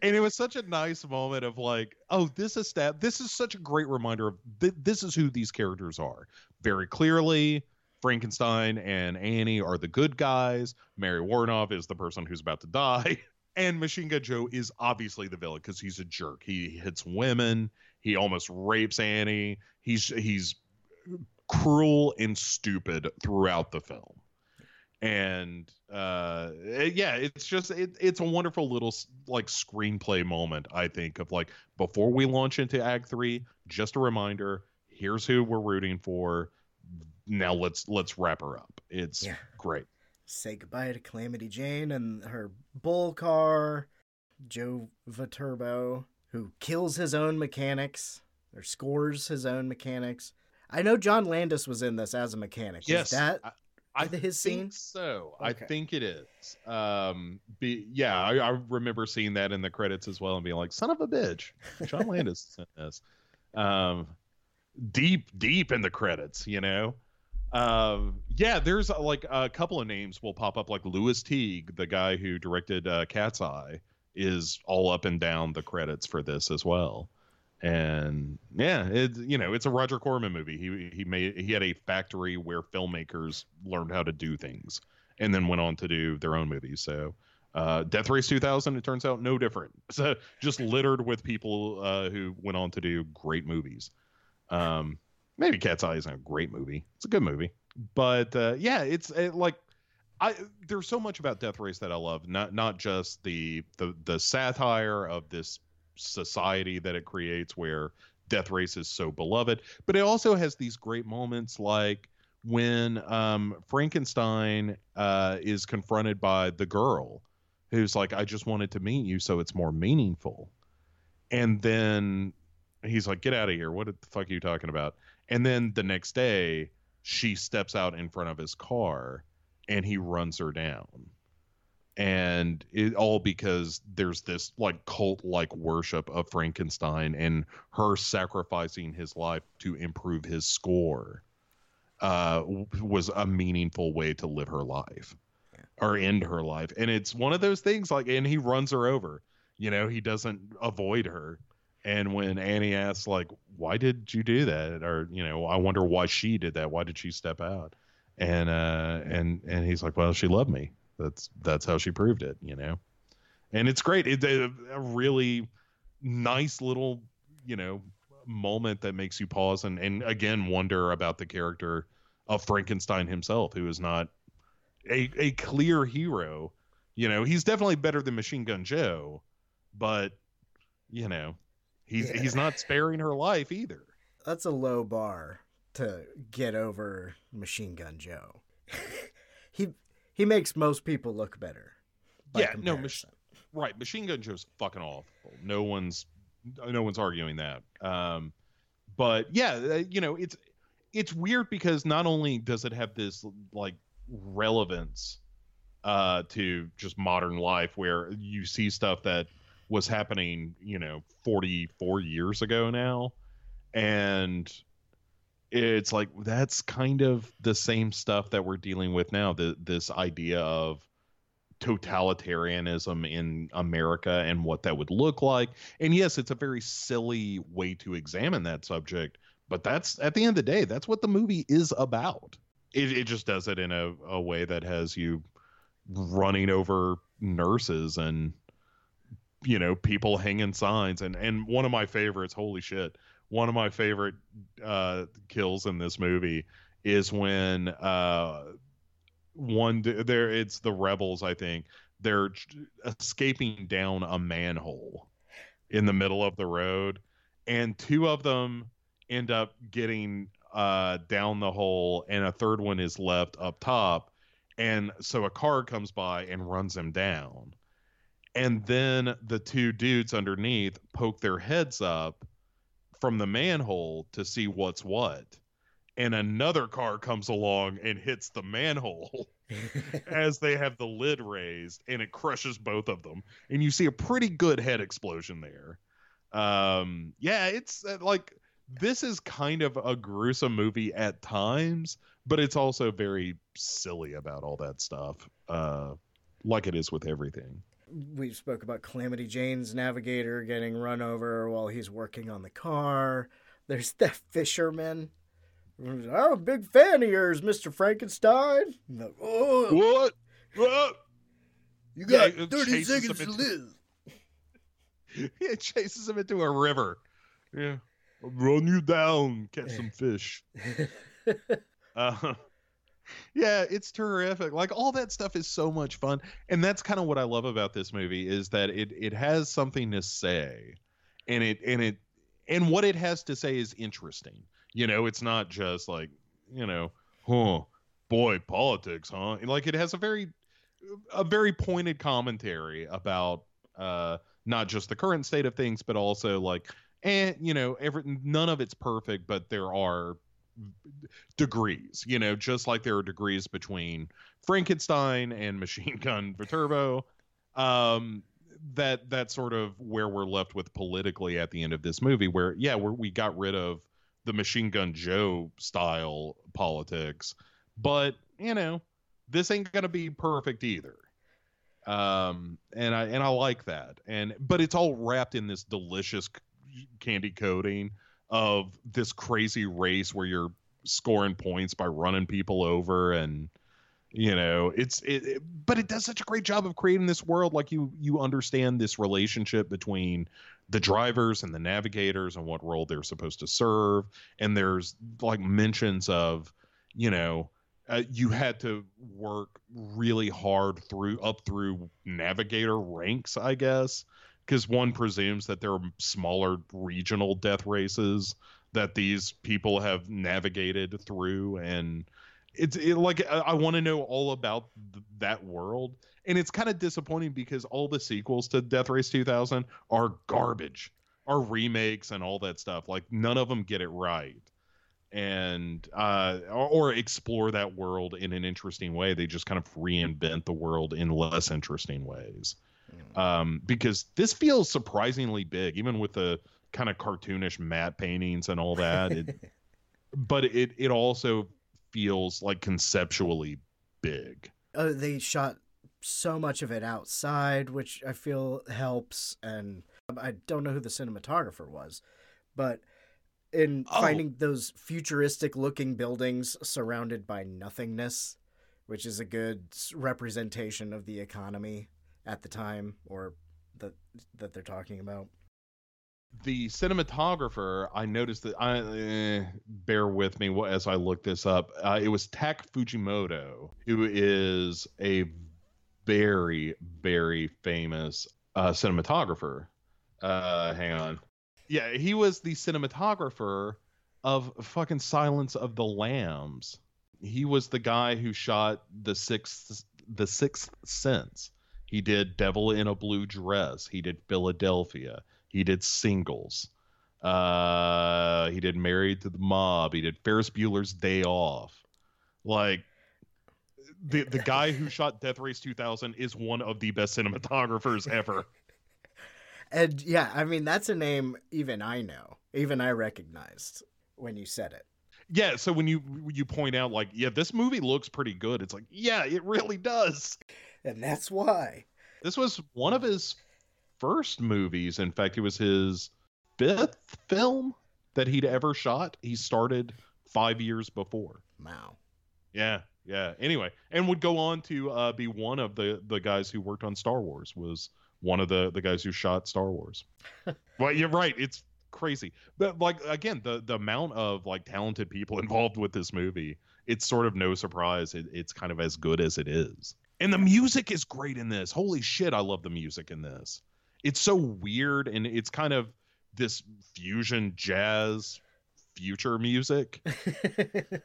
and it was such a nice moment of like oh this is that this is such a great reminder of th- this is who these characters are very clearly frankenstein and annie are the good guys mary woronov is the person who's about to die <laughs> and machine gun joe is obviously the villain because he's a jerk. He hits women. He almost rapes annie. He's he's cruel and stupid throughout the film. And uh yeah it's just it, it's a wonderful little like screenplay moment i think of like before we launch into act three just a reminder here's who we're rooting for. Now let's let's wrap her up. It's Yeah. great Say goodbye to Calamity Jane and her bull car, Joe Viterbo, who kills his own mechanics or scores his own mechanics. I know John Landis was in this as a mechanic. yes Is that I, I his think scene? so Okay. i think it is um be yeah I, I remember seeing that in the credits as well and being like son of a bitch john <laughs> landis is in this um deep deep in the credits you know um yeah there's uh, like a couple of names will pop up like Lewis teague the guy who directed uh, cat's eye is all up and down the credits for this as well and yeah it you know it's a roger corman movie he he made he had a factory where filmmakers learned how to do things and then went on to do their own movies so uh, Death Race 2000, it turns out no different. <laughs> So just littered with people uh, who went on to do great movies. Um, maybe Cat's Eye isn't a great movie. It's a good movie, but uh, yeah, it's it, like I there's so much about Death Race that I love. Not not just the the the satire of this society that it creates, where Death Race is so beloved, but it also has these great moments like when um, Frankenstein uh, is confronted by the girl who's like, I just wanted to meet you so it's more meaningful. And then he's like, "Get out of here! What the fuck are you talking about?" And then the next day, she steps out in front of his car, and he runs her down. And it all because there's this like cult like worship of Frankenstein and her sacrificing his life to improve his score uh, was a meaningful way to live her life or end her life. And it's one of those things like, and he runs her over. You know, he doesn't avoid her. And when Annie asks, like, why did you do that? Or, you know, I wonder why she did that. Why did she step out? And uh and and he's like, Well, she loved me. That's that's how she proved it, you know. And it's great. It's a, a really nice little, you know, moment that makes you pause and, and again wonder about the character of Frankenstein himself, who is not a a clear hero. You know, he's definitely better than Machine Gun Joe, but you know, he's Yeah. he's not sparing her life either. That's a low bar to get over Machine Gun Joe. <laughs> he he makes most people look better. yeah, no, mach- right. Machine Gun Joe's fucking awful. No one's no one's arguing that. Um, but yeah, uh, you know, it's it's weird because not only does it have this like relevance uh to just modern life where you see stuff that was happening, you know, 44 years ago now and it's like that's kind of the same stuff that we're dealing with now the this idea of totalitarianism in America and what that would look like. And yes, it's a very silly way to examine that subject, but that's at the end of the day, that's what the movie is about. It, it just does it in a, a way that has you running over nurses and you know people hanging signs and and one of my favorites holy shit one of my favorite uh kills in this movie is when uh one there it's the rebels i think they're escaping down a manhole in the middle of the road and two of them end up getting uh down the hole and a third one is left up top and so a car comes by and runs them down and then the two dudes underneath poke their heads up from the manhole to see what's what. And another car comes along and hits the manhole <laughs> as they have the lid raised and it crushes both of them. And you see a pretty good head explosion there. Um yeah it's uh, like this is kind of a gruesome movie at times but it's also very silly about all that stuff uh like it is with everything we spoke about Calamity Jane's navigator getting run over while he's working on the car. There's that <laughs> fisherman. I'm a big fan of yours, Mr. Frankenstein. I'm like, oh, what what you got Yeah, 30 chases seconds to live. <laughs> it chases him into a river. Yeah. I'll run you down, catch <laughs> some fish. uh, yeah, it's terrific. Like all that stuff is so much fun. And that's kind of what I love about this movie is that it it has something to say. And it and it and what it has to say is interesting. You know, it's not just like, you know, huh, boy, politics, huh? Like it has a very a very pointed commentary about uh not just the current state of things but also like and you know every none of it's perfect but there are degrees you know just like there are degrees between frankenstein and <laughs> machine gun turbo um that that's sort of where we're left with politically at the end of this movie where yeah we we got rid of the machine gun joe style politics but you know this ain't gonna be perfect either. Um and i and i like that. And but it's all wrapped in this delicious candy coating of this crazy race where you're scoring points by running people over and you know it's it, it- but it does such a great job of creating this world. Like you you understand this relationship between the drivers and the navigators and what role they're supposed to serve. And there's like mentions of you know uh, you had to work really hard through up through navigator ranks i guess because one presumes that there are smaller regional death races that these people have navigated through and it's it, like i, I want to know all about th- that world and it's kind of disappointing because all the sequels to death race 2000 are garbage are remakes and all that stuff. Like none of them get it right, and uh, or, or explore that world in an interesting way. They just kind of reinvent the world in less interesting ways. Um, because this feels surprisingly big, even with the kind of cartoonish matte paintings and all that. It, <laughs> but it it also feels like conceptually big. uh, they shot so much of it outside, which I feel helps. And I don't know who the cinematographer was, but in Oh. finding those futuristic looking buildings surrounded by nothingness, which is a good representation of the economy at the time or that that they're talking about. the cinematographer i noticed that i eh, bear with me as i look this up. Uh, it was tak fujimoto who is a very very famous uh, cinematographer. Uh, hang on. Yeah he was the cinematographer of fucking silence of the lambs. He was the guy who shot the sixth the sixth sense he did devil in a blue dress he did philadelphia he did singles. Uh, he did Married to the Mob. He did Ferris Bueller's Day Off. Like the the guy who shot Death Race 2000 is one of the best cinematographers ever. <laughs> And yeah, I mean that's a name even I know, even I recognized when you said it. Yeah, so when you you point out like, yeah, this movie looks pretty good. It's like, yeah, it really does. And that's why. This was one of his first movies. In fact, it was his fifth film that he'd ever shot. He started 5 years before. Wow. Yeah, yeah. Anyway, and would go on to uh, be one of the the guys who worked on Star Wars. Was one of the the guys who shot Star Wars. <laughs> well, you're right. It's crazy, but like again, the the amount of like talented people <laughs> involved with this movie, it's sort of no surprise. It, it's kind of as good as it is, and the music is great in this. Holy shit, I love the music in this. It's so weird, and it's kind of this fusion jazz future music <laughs>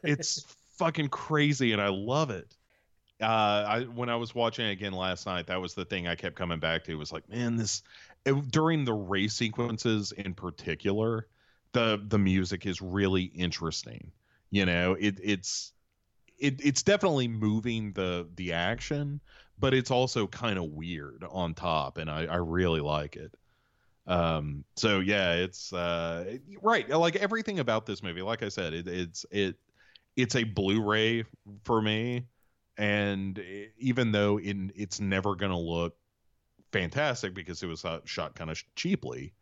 it's fucking crazy and I love it. Uh, I when I was watching it again last night, that was the thing I kept coming back to. Was like, man, this it, during the race sequences in particular, the the music is really interesting. You know, it it's it it's definitely moving the the action, but it's also kind of weird on top, and I I really like it. Um, so yeah, it's uh right like everything about this movie. Like I said, it, it's it it's a Blu-ray for me, and even though in it's never gonna look fantastic because it was uh, shot kind of cheaply,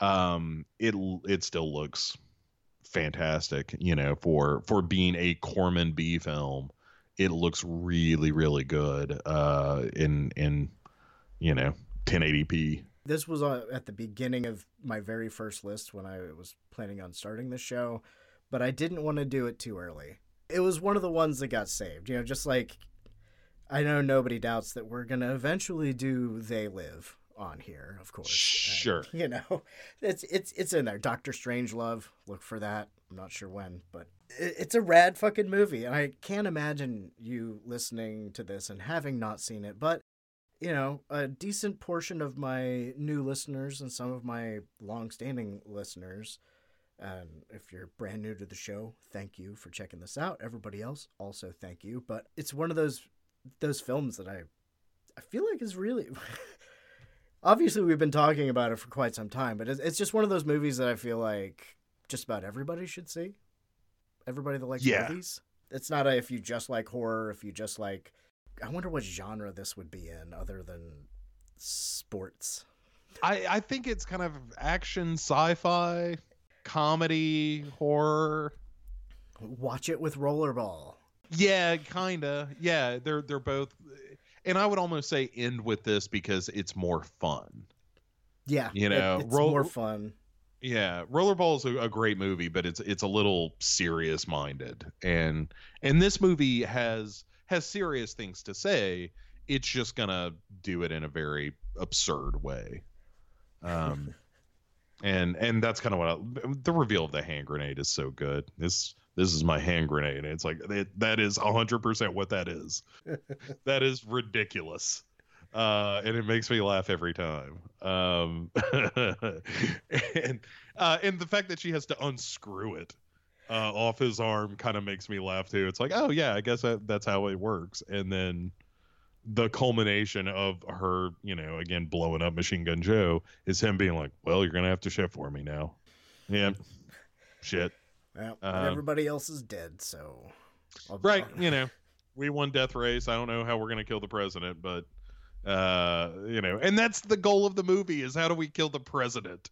um, it it still looks fantastic. You know, for for being a Corman B film, it looks really really good. Uh, in in you know 1080p. This was uh, at the beginning of my very first list when I was planning on starting the show, but I didn't want to do it too early. It was one of the ones that got saved. You know, just like I know nobody doubts that we're gonna eventually do They Live on here, of course. Sure. And, <laughs> you know, it's it's it's in there. Doctor Strangelove. Look for that. I'm not sure when, but it's a rad fucking movie, and I can't imagine you listening to this and having not seen it, but you know, a decent portion of my new listeners and some of my long-standing listeners. And if you're brand new to the show, thank you for checking this out. Everybody else, also thank you. But it's one of those those films that I I feel like is really <laughs> obviously we've been talking about it for quite some time, but it's, just one of those movies that I feel like just about everybody should see. Everybody that likes Yeah. movies. It's not a if you just like horror, if you just like I wonder what genre this would be in other than sports. I I think it's kind of action, sci-fi, comedy, horror. Watch it with rollerball. Yeah, kinda. Yeah, they're they're both, and I would almost say end with this because it's more fun. Yeah, You it- know, it's roll- more fun. Yeah, Rollerball is a, a great movie, but it's it's a little serious minded, and and this movie has has serious things to say. It's just gonna do it in a very absurd way. Um, <laughs> and and that's kind of what I, the reveal of the hand grenade is so good. This this is my hand grenade. It's like it, that is hundred percent what that is. <laughs> that is ridiculous. uh, and it makes me laugh every time. Um, <laughs> and uh, and the fact that she has to unscrew it uh, off his arm kind of makes me laugh too. It's like, oh yeah, I guess that, that's how it works. And then the culmination of her, you know, again blowing up Machine Gun Joe is him being like, "Well, you're gonna have to ship for me now." Yeah, shit. Well, Um, everybody else is dead, so. I'll- Right, you know, we won death race. I don't know how we're gonna kill the president, but uh, you know, and that's the goal of the movie is how do we kill the president?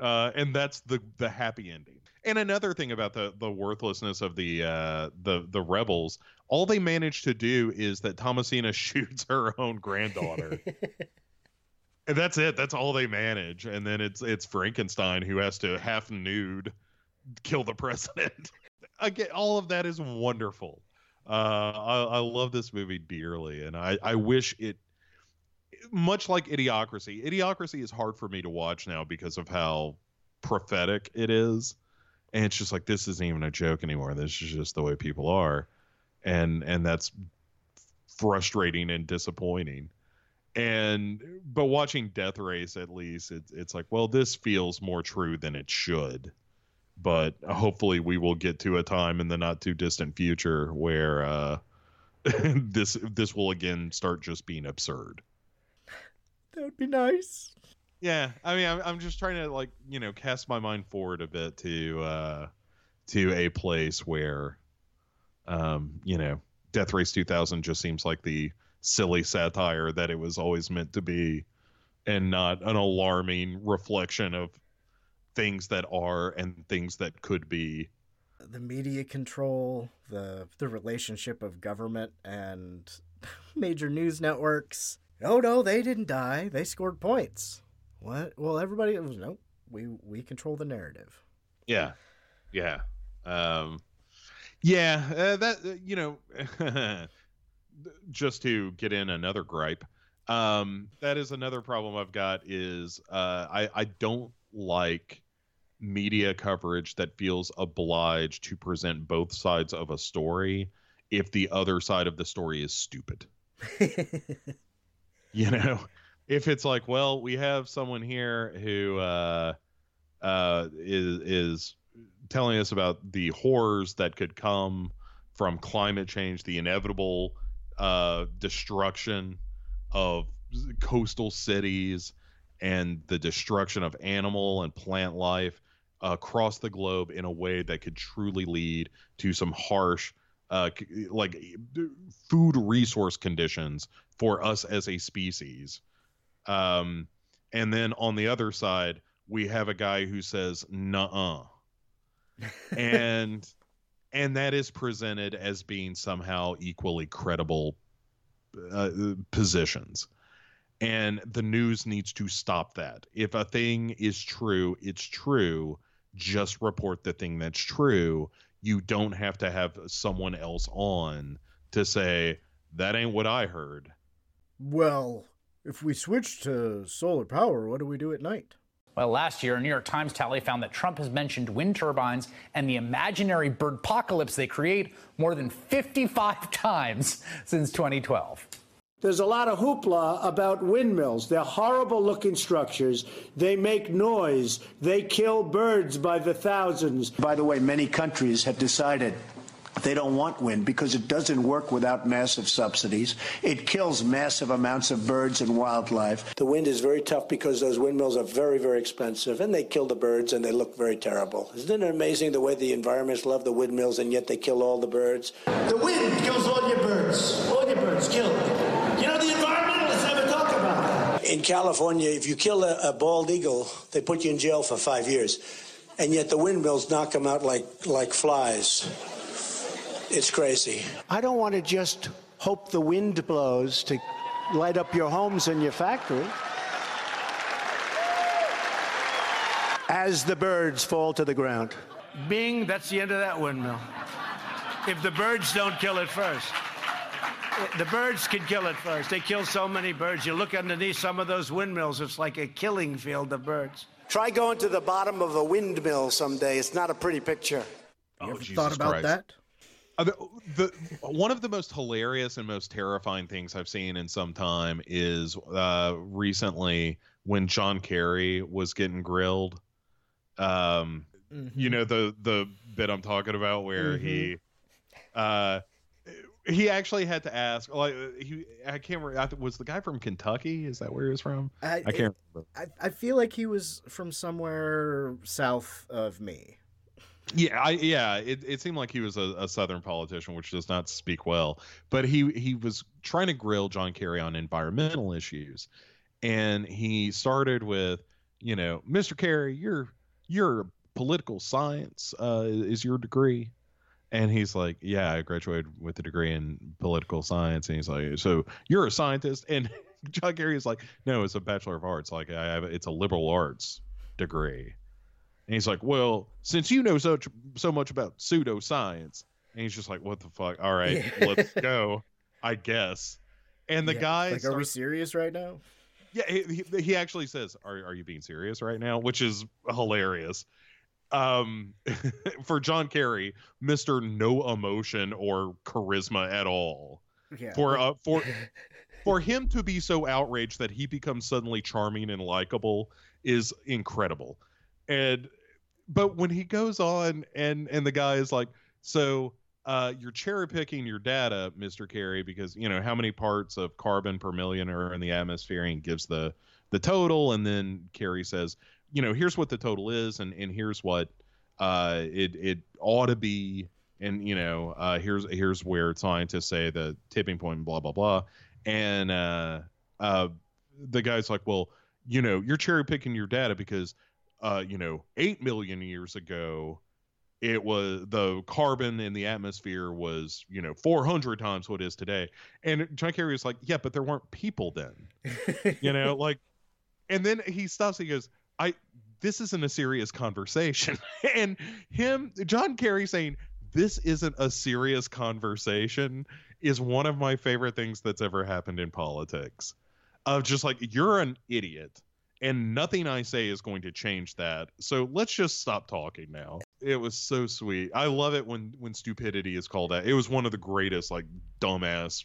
Uh, and that's the the happy ending. And another thing about the the worthlessness of the uh the the rebels, all they managed to do is that Thomasina <laughs> shoots her own granddaughter. <laughs> and that's it. That's all they manage. And then it's it's Frankenstein who has to half nude kill the president. <laughs> Again, all of that is wonderful. Uh, I, I love this movie dearly, and I, I wish it. Much like Idiocracy, Idiocracy is hard for me to watch now because of how prophetic it is, and it's just like this isn't even a joke anymore. This is just the way people are, and and that's frustrating and disappointing. And but watching Death Race at least, it's it's like well, this feels more true than it should but hopefully we will get to a time in the not too distant future where uh, <laughs> this this will again start just being absurd. That would be nice. Yeah, I mean, I'm, I'm just trying to like you know cast my mind forward a bit to uh, to a place where, um, you know, Death Race 2000 just seems like the silly satire that it was always meant to be, and not an alarming reflection of things that are and things that could be. The media control, the the relationship of government and <laughs> major news networks. Oh no, they didn't die. They scored points. What? Well, everybody was nope. We we control the narrative. Yeah, yeah, um, yeah. Uh, that uh, you know, <laughs> just to get in another gripe. Um, that is another problem I've got is uh, I I don't like media coverage that feels obliged to present both sides of a story if the other side of the story is stupid. <laughs> you know, if it's like, well, we have someone here who uh, uh, is is telling us about the horrors that could come from climate change, the inevitable uh, destruction of coastal cities, and the destruction of animal and plant life across the globe in a way that could truly lead to some harsh uh, like food resource conditions for us as a species. Um, and then on the other side we have a guy who says nuh-uh. <laughs> And and that is presented as being somehow equally credible uh, positions. And the news needs to stop that. If a thing is true it's true just report the thing that's true you don't have to have someone else on to say that ain't what i heard Well, if we switch to solar power, what do we do at night? Well, last year, a New York Times tally found that Trump has mentioned wind turbines and the imaginary bird apocalypse they create more than 55 <laughs> times since 2012. There's a lot of hoopla about windmills. They're horrible looking structures. They make noise. They kill birds by the thousands. By the way, many countries have decided they don't want wind because it doesn't work without massive subsidies. It kills massive amounts of birds and wildlife. The wind is very tough because those windmills are very, very expensive and they kill the birds and they look very terrible. Isn't it amazing the way the environments love the windmills and yet they kill all the birds? The wind kills all your birds. All your birds killed. You know, the environmentalists never talk about that. In California, if you kill a, a bald eagle, they put you in jail for five years. And yet the windmills knock them out like, like flies. It's crazy. I don't want to just hope the wind blows to light up your homes and your factory. As the birds fall to the ground. Bing, that's the end of that windmill. If the birds don't kill it first. The birds can kill it first. They kill so many birds. You look underneath some of those windmills, it's like a killing field of birds. Try going to the bottom of a windmill someday. It's not a pretty picture. oh Ever jesus thought about christ that? Uh, the, the one of the most hilarious and most terrifying things I've seen in some time is uh, recently when John Kerry was getting grilled. Um, you know the the bit I'm talking about where he, uh, he actually had to ask like he I can't remember I was the guy from Kentucky is that where he was from I, I can't remember. I, I feel like he was from somewhere south of me. Yeah, I yeah, it, it seemed like he was a, a southern politician, which does not speak well. But he he was trying to grill John Kerry on environmental issues, and he started with, you know, Mr. Kerry, your your political science uh, is your degree, and he's like, yeah, I graduated with a degree in political science, and he's like, so you're a scientist, and <laughs> John Kerry is like, no, it's a bachelor of arts, like I have, it's a liberal arts degree. And he's like, "Well, since you know such so much about pseudoscience," and he's just like, "What the fuck? All right, let's <laughs> go, I guess." And the Yeah, guy, like, are we serious right now? yeah, he, he- he actually says, "Are are you being serious right now?" Which is hilarious. Um, <laughs> for John Kerry, Mister No Emotion or Charisma at all. Yeah. For uh, <laughs> for for him to be so outraged that he becomes suddenly charming and likable is incredible. And but when he goes on and and the guy is like, so uh, you're cherry picking your data, Mr. Kerry, because you know how many parts of carbon per million are in the atmosphere, and gives the the total, and then Kerry says, you know, here's what the total is, and and here's what uh, it it ought to be, and you know, uh, here's here's where scientists say the tipping point, blah blah blah, and uh, uh, the guy's like, well, you know, you're cherry picking your data because, uh, you know, eight million years ago, it was the carbon in the atmosphere was, you know, 400 times what it is today. And John Kerry is like, yeah, but there weren't people then, <laughs> you know, like, and then he stops. He goes, I, this isn't a serious conversation. <laughs> and him, John Kerry saying, this isn't a serious conversation is one of my favorite things that's ever happened in politics. Of just like, you're an idiot and nothing I say is going to change that. So let's just stop talking now. It was so sweet. I love it when when stupidity is called out. It was one of the greatest like dumbass.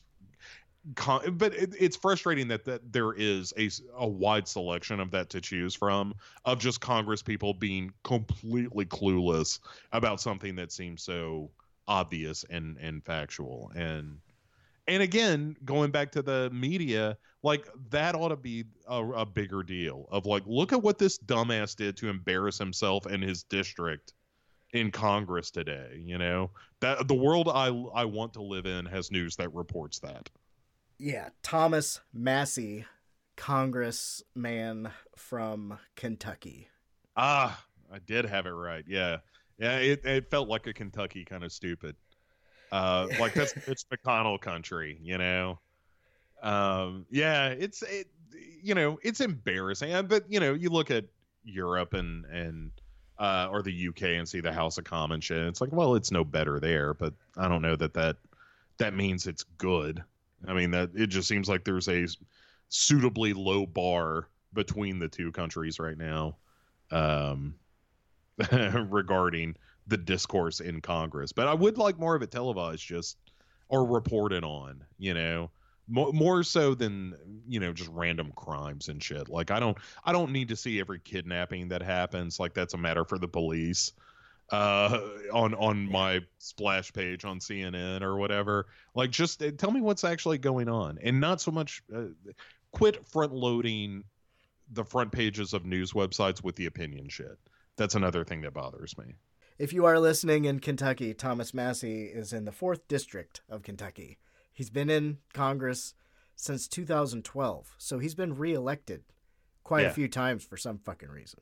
Con- but it, it's frustrating that that there is a, a wide selection of that to choose from of just Congress people being completely clueless about something that seems so obvious and and factual. And and again going back to the media like that ought to be a, a bigger deal of like look at what this dumbass did to embarrass himself and his district in congress today you know? That the world i i want to live in has news that reports that Yeah, Thomas Massie, congressman from Kentucky. ah i did have it right yeah. Yeah it, it felt like a kentucky kind of stupid. Uh like that's <laughs> it's mcconnell country you know? Um yeah it's it you know it's embarrassing but you know you look at europe and and uh or the uk and see the house of commons shit it's like well it's no better there but i don't know that that that means it's good i mean that it just seems like there's a suitably low bar between the two countries right now um <laughs> regarding the discourse in Congress. But I would like more of it televised, just or reported on. You know, more, more so than you know just random crimes and shit. Like I don't I don't need to see every kidnapping that happens. Like that's a matter for the police. Uh, on on my splash page on CNN or whatever. Like just uh, tell me what's actually going on, and not so much. Uh, quit front loading the front pages of news websites with the opinion shit. That's another thing that bothers me. If you are listening in Kentucky, Thomas Massie is in the 4th District of Kentucky. He's been in Congress since 2012, so he's been reelected quite Yeah. a few times for some fucking reason.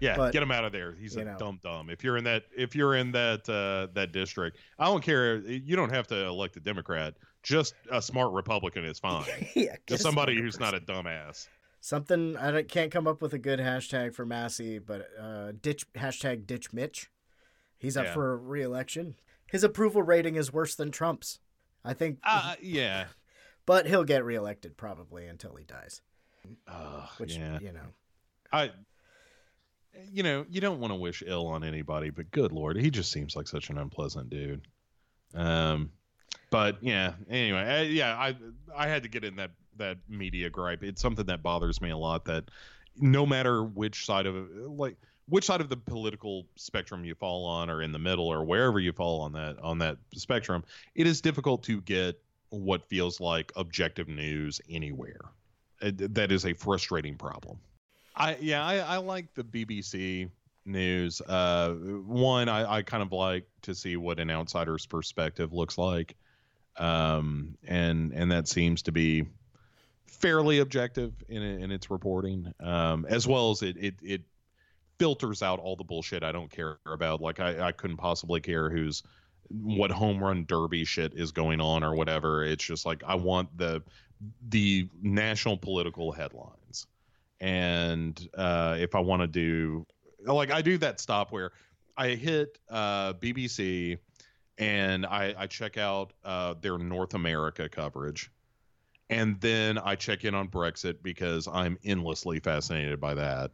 Yeah, But, get him out of there. He's a know. dumb dumb. If you're in that if you're in that uh that district, I don't care. You don't have to elect a Democrat. Just a smart Republican is fine. <laughs> Yeah, Just somebody who's not a dumbass. Something I can't come up with a good hashtag for Massie, but uh, ditch hashtag ditch Mitch. He's up Yeah. for re-election. His approval rating is worse than Trump's. I think, Uh yeah. <laughs> but he'll get reelected probably until he dies. Uh, Which yeah. you know, I you know, you don't want to wish ill on anybody, but good lord, he just seems like such an unpleasant dude. Um, but yeah, anyway, uh, yeah, I I had to get in that that media gripe. It's something that bothers me a lot. That no matter which side of like which side of the political spectrum you fall on, or in the middle, or wherever you fall on that on that spectrum, it is difficult to get what feels like objective news anywhere. That is a frustrating problem. I yeah, I, I like the BBC news. Uh, one, I, I kind of like to see what an outsider's perspective looks like, um, and and that seems to be fairly objective in in its reporting, um, as well as it it it filters out all the bullshit I don't care about. Like I I couldn't possibly care who's what home run derby shit is going on or whatever. It's just like I want the the national political headlines. And uh, if I want to do like I do that stop where I hit uh, BBC and I, I check out uh, their North America coverage. And then I check in on Brexit because I'm endlessly fascinated by that.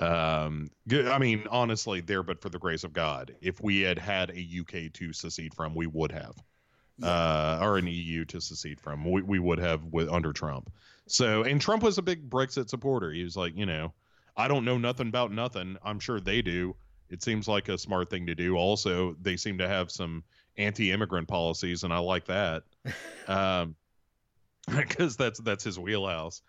Um, I mean, honestly, there, but for the grace of God, if we had had a UK to secede from, we would have, uh, or an EU to secede from, we, we would have with under Trump. So, and Trump was a big Brexit supporter. He was like, you know, I don't know nothing about nothing. I'm sure they do. It seems like a smart thing to do. Also, they seem to have some anti-immigrant policies, and I like that, <laughs> um, <laughs> because that's that's his wheelhouse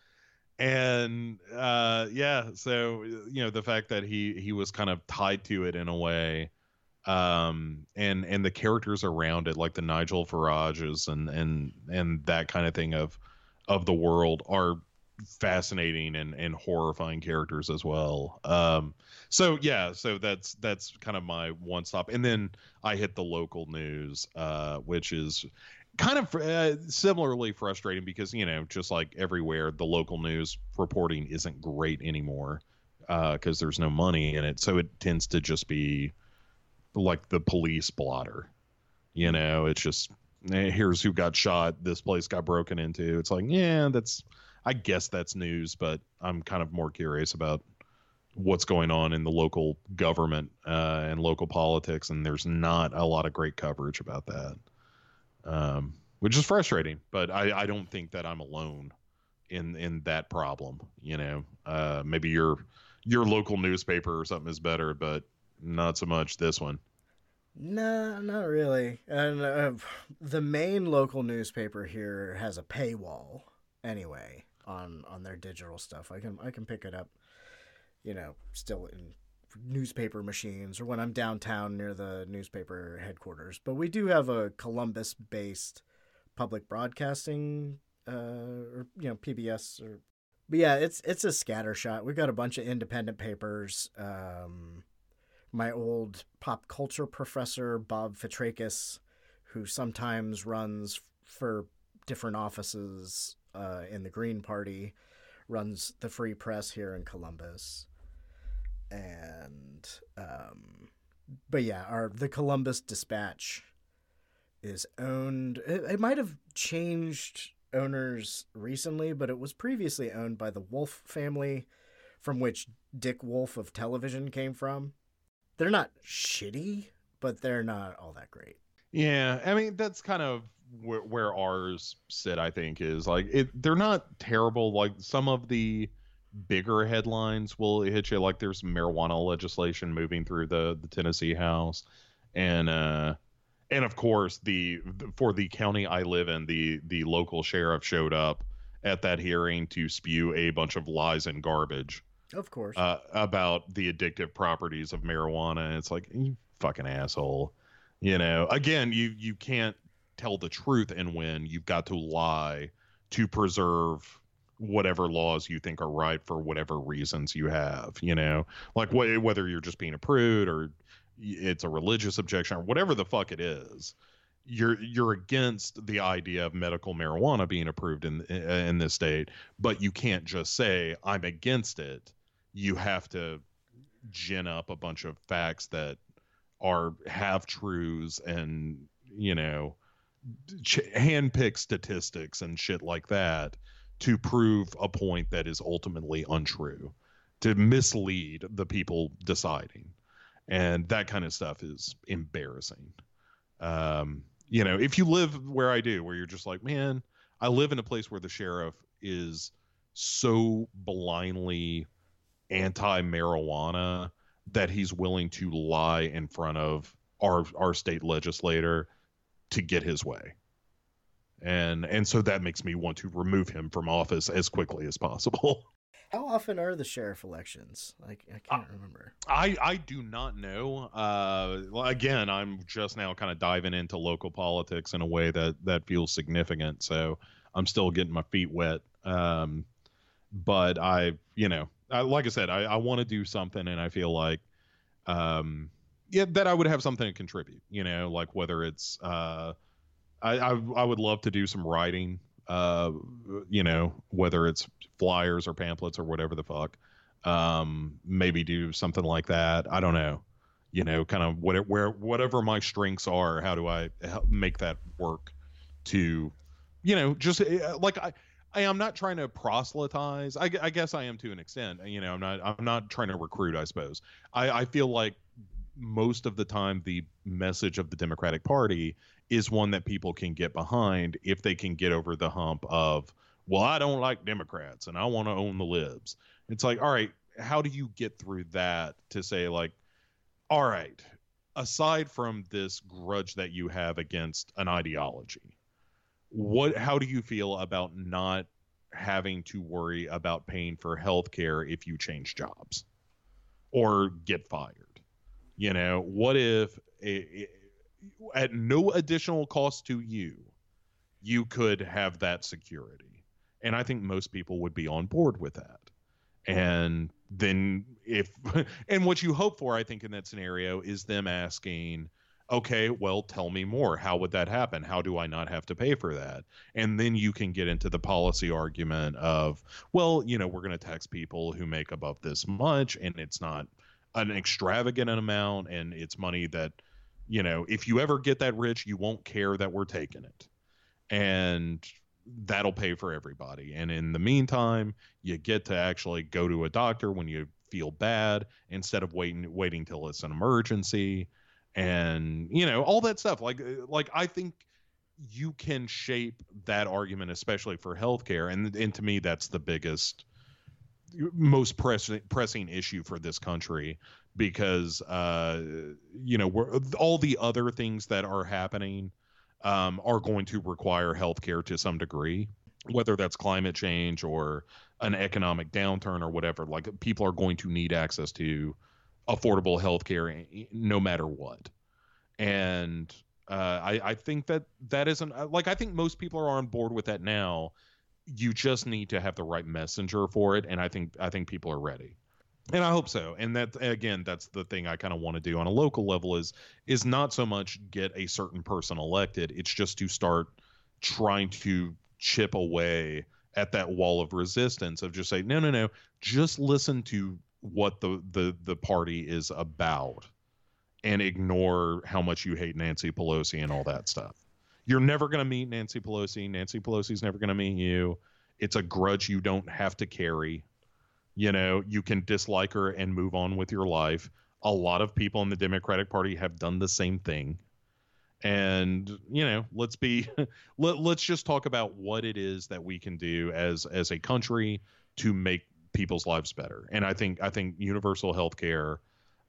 and uh, yeah, so you know the fact that he he was kind of tied to it in a way, um, and and the characters around it, like the Nigel Farages and and and that kind of thing of of the world, are fascinating and and horrifying characters as well. Um, so yeah, so that's that's kind of my one stop, and then I hit the local news, uh, which is kind of uh, similarly frustrating because you know just like everywhere the local news reporting isn't great anymore because uh, there's no money in it. So it tends to just be like the police blotter you know it's just here's who got shot this place got broken into it's like yeah that's i guess that's news but i'm kind of more curious about what's going on in the local government uh, and local politics and there's not a lot of great coverage about that um, which is frustrating. But I, I don't think that I'm alone in in that problem. You know, uh, maybe your your local newspaper or something is better, but not so much this one. No, not really. And uh, the main local newspaper here has a paywall anyway on on their digital stuff. I can I can pick it up, you know, still in newspaper machines or when I'm downtown near the newspaper headquarters. But we do have a Columbus based public broadcasting uh, or you know PBS or but yeah, it's it's a scatter shot. We've got a bunch of independent papers. Um, my old pop culture professor Bob Fitrakis, who sometimes runs for different offices uh, in the Green Party, runs the Free Press here in Columbus and um, but yeah, our the Columbus Dispatch is owned. It, it might have changed owners recently, but it was previously owned by the Wolf family, from which Dick Wolf of television came from. They're not shitty, but they're not all that great. Yeah, I mean that's kind of where, where ours sit. I think is like it. They're not terrible. Like some of the bigger headlines will hit you like there's marijuana legislation moving through the the Tennessee House and uh and of course the for the county I live in the the local sheriff showed up at that hearing to spew a bunch of lies and garbage of course. Uh, about the addictive properties of marijuana. It's like you fucking asshole. You know again you you can't tell the truth and win you've got to lie to preserve whatever laws you think are right for whatever reasons you have you know? Like wh- whether you're just being a prude or it's a religious objection or whatever the fuck it is you're you're against the idea of medical marijuana being approved in in this state but you can't just say i'm against it you have to gin up a bunch of facts that are half truths and you know ch- handpick statistics and shit like that to prove a point that is ultimately untrue, to mislead the people deciding. And that kind of stuff is embarrassing. Um, You know, if you live where I do, where you're just like, man, I live in a place where the sheriff is so blindly anti-marijuana that he's willing to lie in front of our our state legislator to get his way and and so that makes me want to remove him from office as quickly as possible <laughs> How often are the sheriff elections? Like I can't remember. I I do not know. Uh, again, I'm just now kind of diving into local politics in a way that that feels significant. So I'm still getting my feet wet. Um, but I, you know, I, like I said, I, I want to do something, and I feel like, um, yeah, that I would have something to contribute. You know, like whether it's, uh, I I, I would love to do some writing. Uh, you know, whether it's flyers or pamphlets or whatever the fuck um maybe do something like that i don't know you know kind of what where whatever my strengths are how do i make that work to you know just uh, like i I am not trying to proselytize. I, I guess I am to an extent. Uh, you know, I'm not. I'm not trying to recruit. I suppose. I, I feel like most of the time the message of the Democratic Party is one that people can get behind if they can get over the hump of, well, I don't like Democrats and I want to own the libs. It's like, all right, how do you get through that to say like, all right, aside from this grudge that you have against an ideology, what how do you feel about not having to worry about paying for health care if you change jobs or get fired? You know, what if a, at no additional cost to you, you could have that security? And I think most people would be on board with that. And then if <laughs> and what you hope for, I think, in that scenario is them asking, okay, well, tell me more. How would that happen? How do I not have to pay for that? And then you can get into the policy argument of, well, you know, we're going to tax people who make above this much, and it's not an extravagant amount, and it's money that, you know, if you ever get that rich, you won't care that we're taking it. And that'll pay for everybody. And in the meantime, you get to actually go to a doctor when you feel bad instead of waiting waiting till it's an emergency and you know all that stuff like like I think you can shape that argument especially for healthcare and and to me that's the biggest most pressing pressing issue for this country because uh you know all the other things that are happening um, are going to require healthcare to some degree, whether that's climate change or an economic downturn or whatever. Like people are going to need access to affordable healthcare no matter what. And uh, I, I think that that isn't like I think most people are on board with that now. You just need to have the right messenger for it, and I think I think people are ready and i hope so and that again that's the thing i kind of want to do on a local level is is not so much get a certain person elected it's just to start trying to chip away at that wall of resistance of just say no no no just listen to what the the the party is about and ignore how much you hate Nancy Pelosi and all that stuff. You're never going to meet Nancy Pelosi. Nancy Pelosi's never going to meet you. It's a grudge you don't have to carry you know you can dislike her and move on with your life a lot of people in the democratic party have done the same thing and you know let's be <laughs> let, let's just talk about what it is that we can do as as a country to make people's lives better and i think i think universal health care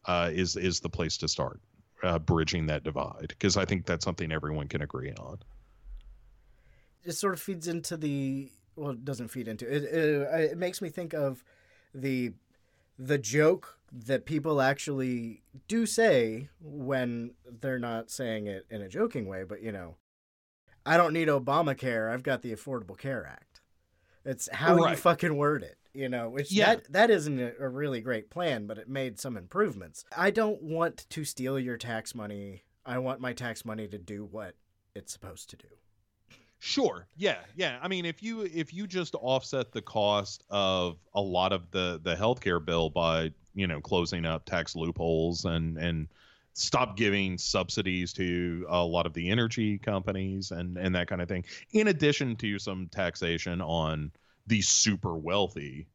uh, is is the place to start uh, bridging that divide because i think that's something everyone can agree on It sort of feeds into the well, it doesn't feed into it. It, it makes me think of the the joke that people actually do say when they're not saying it in a joking way, but you know, I don't need Obamacare. I've got the Affordable Care Act. It's how you fucking word it, you know. Which Yeah. that that isn't a, a really great plan, but it made some improvements. I don't want to steal your tax money. I want my tax money to do what it's supposed to do. Sure. Yeah. Yeah. I mean, if you if you just offset the cost of a lot of the the healthcare bill by you know closing up tax loopholes and and stop giving subsidies to a lot of the energy companies and and that kind of thing, in addition to some taxation on the super wealthy.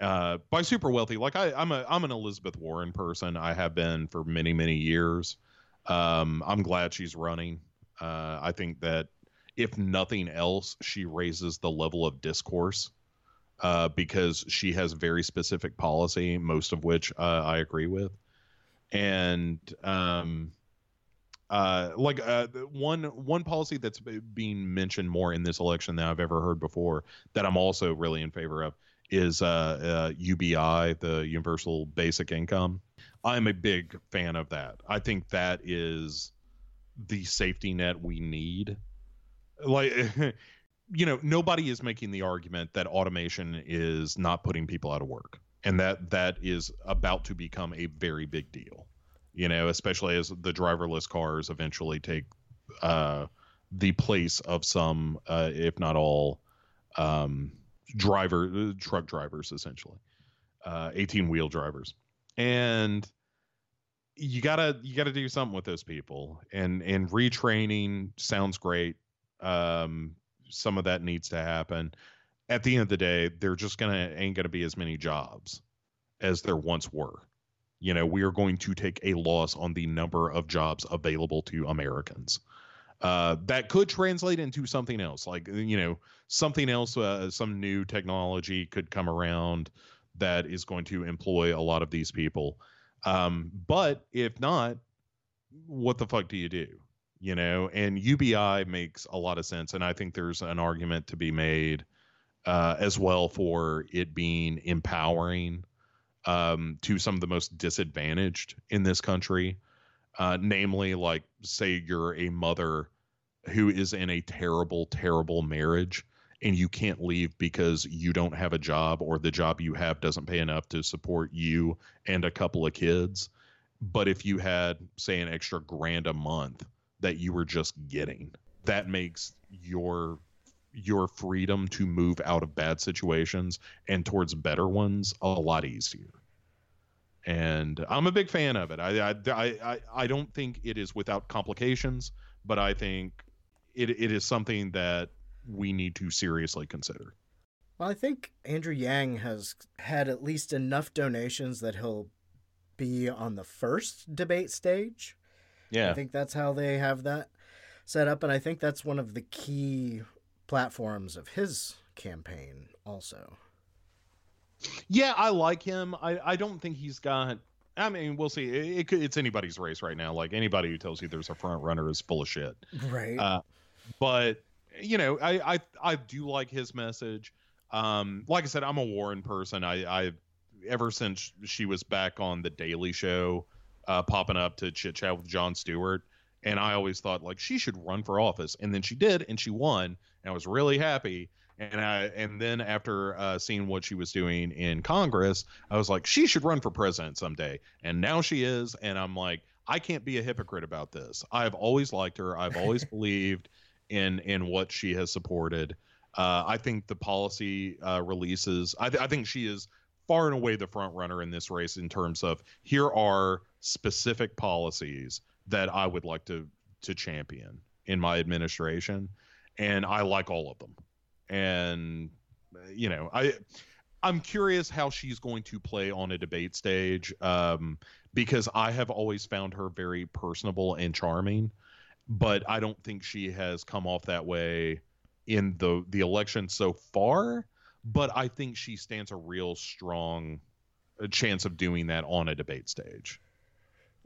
Uh, by super wealthy, like I, I'm a I'm an Elizabeth Warren person. I have been for many many years. Um, I'm glad she's running Uh, I think that if nothing else, she raises the level of discourse uh, because she has very specific policy, most of which uh, I agree with. And um, uh, like uh, one one policy that's being mentioned more in this election than I've ever heard before that I'm also really in favor of is uh, uh, UBI, the Universal Basic Income. I'm a big fan of that. I think that is the safety net we need. Like, <laughs> you know, nobody is making the argument that automation is not putting people out of work, and that that is about to become a very big deal. You know, especially as the driverless cars eventually take uh, the place of some, uh, if not all, um, driver uh, truck drivers, essentially, eighteen wheel drivers, and you gotta you gotta do something with those people. And and retraining sounds great. Um some of that needs to happen. At the end of the day they're just gonna ain't gonna be as many jobs as there once were you know we are going to take a loss on the number of jobs available to americans uh, that could translate into something else like you know something else uh, some new technology could come around that is going to employ a lot of these people um, but if not, what the fuck do you do? You know, and UBI makes a lot of sense, and I think there's an argument to be made uh, as well for it being empowering um, to some of the most disadvantaged in this country. Uh, namely, like, say you're a mother who is in a terrible, terrible marriage and you can't leave because you don't have a job or the job you have doesn't pay enough to support you and a couple of kids. But if you had, say, an extra grand a month that you were just getting, that makes your your freedom to move out of bad situations and towards better ones a lot easier. And I'm a big fan of it. I I I, I don't think it is without complications, but I think it, it is something that we need to seriously consider. Well, I think Andrew Yang has had at least enough donations that he'll be on the first debate stage. Yeah. I think that's how they have that set up. And I think that's one of the key platforms of his campaign, also. Yeah, I like him. I, I don't think he's got. I mean, we'll see. It, it could, it's anybody's race right now. Like anybody who tells you there's a front runner is full of shit. Right. Uh, but you know, I I I do like his message. Um, like I said, I'm a Warren person. I I ever since she was back on the Daily Show, uh, popping up to chit chat with Jon Stewart, and I always thought like she should run for office, and then she did, and she won, and I was really happy. And I and then after uh, seeing what she was doing in Congress, I was like, she should run for president someday. And now she is, and I'm like, I can't be a hypocrite about this. I've always liked her. I've always <laughs> believed in in what she has supported. Uh, I think the policy uh, releases. I, th- I think she is far and away the front runner in this race in terms of here are specific policies that I would like to to champion in my administration, and I like all of them. And you know, I I'm curious how she's going to play on a debate stage um, because I have always found her very personable and charming but I don't think she has come off that way in the the election so far. But I think she stands a real strong uh, chance of doing that on a debate stage.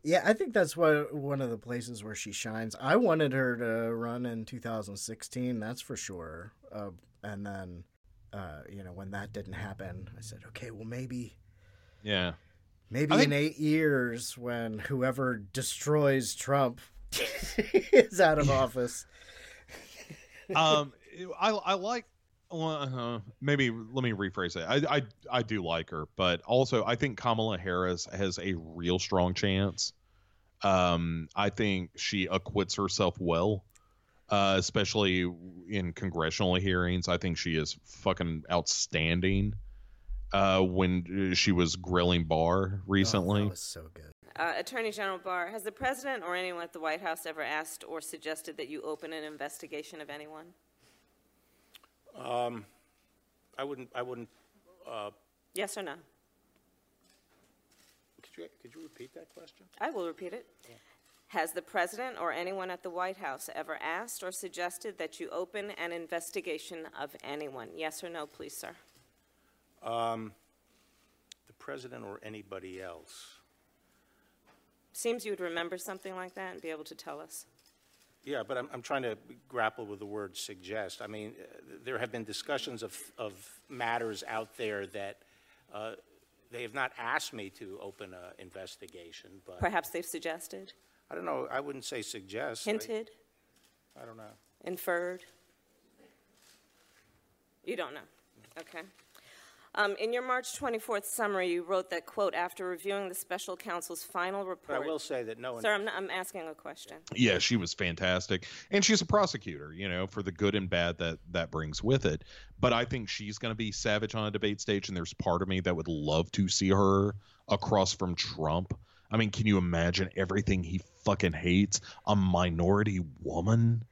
Yeah, I think that's what one of the places where she shines. I wanted her to run in 2016, that's for sure. Uh, and then, uh, you know, when that didn't happen, I said, okay, well, maybe. Yeah. Maybe in eight years, when whoever destroys Trump <laughs> is out of office. um, I I like. Well, uh, maybe let me rephrase it. I, I I do like her, but also I think Kamala Harris has a real strong chance. Um, I think she acquits herself well, uh, especially in congressional hearings. I think she is fucking outstanding. Uh, when she was grilling Barr recently, that was so good. Uh, Attorney General Barr, has the president or anyone at the White House ever asked or suggested that you open an investigation of anyone? Um, I wouldn't, I wouldn't, uh, Yes or no? could you, could you repeat that question? I will repeat it. Has the president or anyone at the White House ever asked or suggested that you open an investigation of anyone? Yes or no, please, sir? Um, the president or anybody else? Seems you would remember something like that and be able to tell us. Yeah, but I'm, I'm trying to grapple with the word suggest. I mean, uh, there have been discussions of, of matters out there that uh, they have not asked me to open an investigation, but Perhaps they've suggested, I don't know. I wouldn't say suggest. I- hinted, I don't know. inferred? You don't know. Okay. Um, in your March 24th summary, you wrote that, quote, after reviewing the special counsel's final But report. I will say that no one. Sir, I'm, not, I'm asking a question. yeah she was fantastic and she's a prosecutor you know for the good and bad that that brings with it but i think she's going to be savage on a debate stage and there's part of me that would love to see her across from trump i mean can you imagine everything he fucking hates a minority woman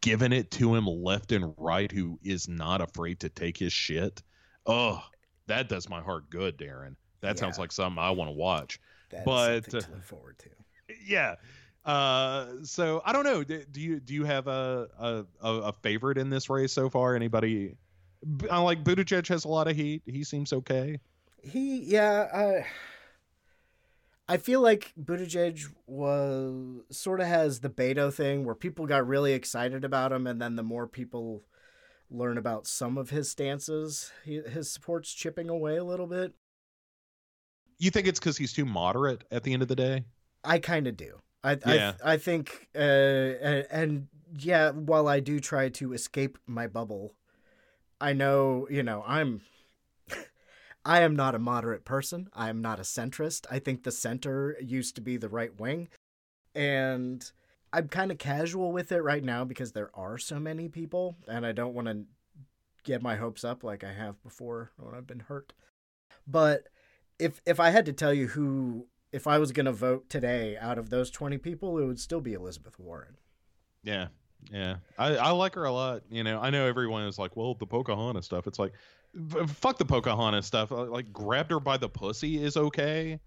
giving it to him left and right who is not afraid to take his shit oh that does my heart good Daeron. That sounds like something i want to watch. That's but to look forward to. yeah. Uh so i don't know. Do, do you do you have a, a a favorite in this race so far? Anybody? I like Buttigieg has a lot of heat. He seems okay. He, yeah, I, I feel like Buttigieg was sort of has the Beto thing where people got really excited about him, and then the more people learn about some of his stances, he, his support's chipping away a little bit. you think it's because he's too moderate at the end of the day I kind of do. I, Yeah. I I think, uh, and, and yeah, while I do try to escape my bubble, I know, you know, I'm. <laughs> I am not a moderate person. I am not a centrist. I think the center used to be the right wing. And I'm kind of casual with it right now because there are so many people, and I don't want to get my hopes up like I have before when I've been hurt. But if if I had to tell you who if I was going to vote today out of those 20 people, it would still be Elizabeth Warren. yeah yeah i i like her a lot you know i know everyone is like well the pocahontas stuff it's like fuck the pocahontas stuff Uh, like grabbed her by the pussy is okay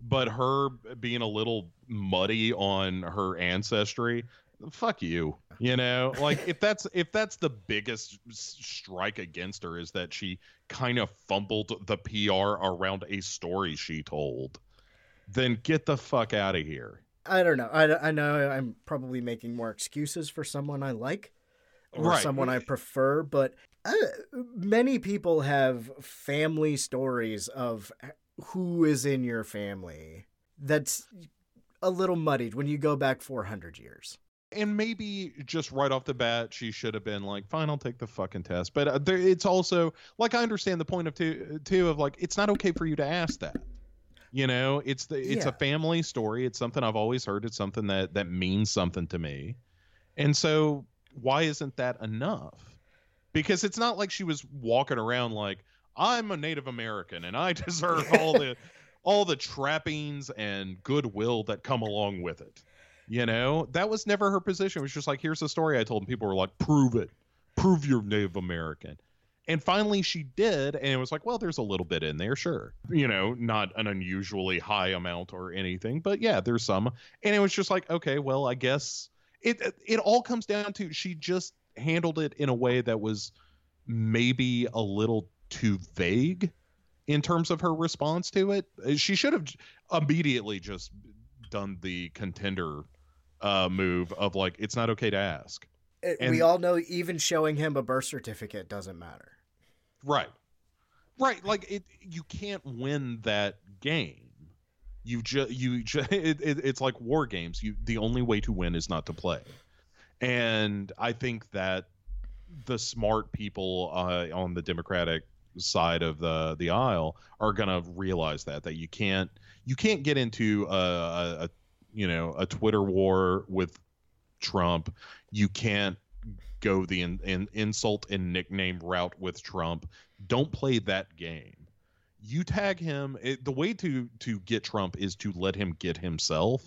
but her being a little muddy on her ancestry fuck you you know like if that's if that's the biggest strike against her is that she kind of fumbled the pr around a story she told then get the fuck out of here I don't know. I, I know I'm probably making more excuses for someone I like or Right. someone I prefer, but uh, many people have family stories of who is in your family that's a little muddied when you go back 400 years. and maybe just right off the bat she should have been like fine i'll take the fucking test. But uh, there, it's also like i understand the point of two of like it's not okay for you to ask that. You know it's the it's Yeah. a family story. It's something i've always heard. It's something that that means something to me. And so why isn't that enough? Because it's not like she was walking around like i'm a native american and i <laughs> deserve all the all the trappings and goodwill that come along with it you know, that was never her position. It was just like, here's the story I told, and people were like, prove it, prove you're Native American. And finally, she did, and it was like, well, there's a little bit in there, sure. You know, not an unusually high amount or anything, but yeah, there's some. And it was just like, okay, well, I guess it it all comes down to she just handled it in a way that was maybe a little too vague in terms of her response to it. She should have immediately just done the contender uh move of like it's not okay to ask. It- And- we all know even showing him a birth certificate doesn't matter. Right. Right, like it you can't win that game. You just you just <laughs> it, it, it's like war games. You the only way to win is not to play. And I think that the smart people uh, on the Democratic side of the the aisle are gonna realize that that you can't you can't get into a, a, a you know a Twitter war with Trump. You can't go the in, in, insult and nickname route with Trump. Don't play that game. You tag him. It, the way to to get Trump is to let him get himself.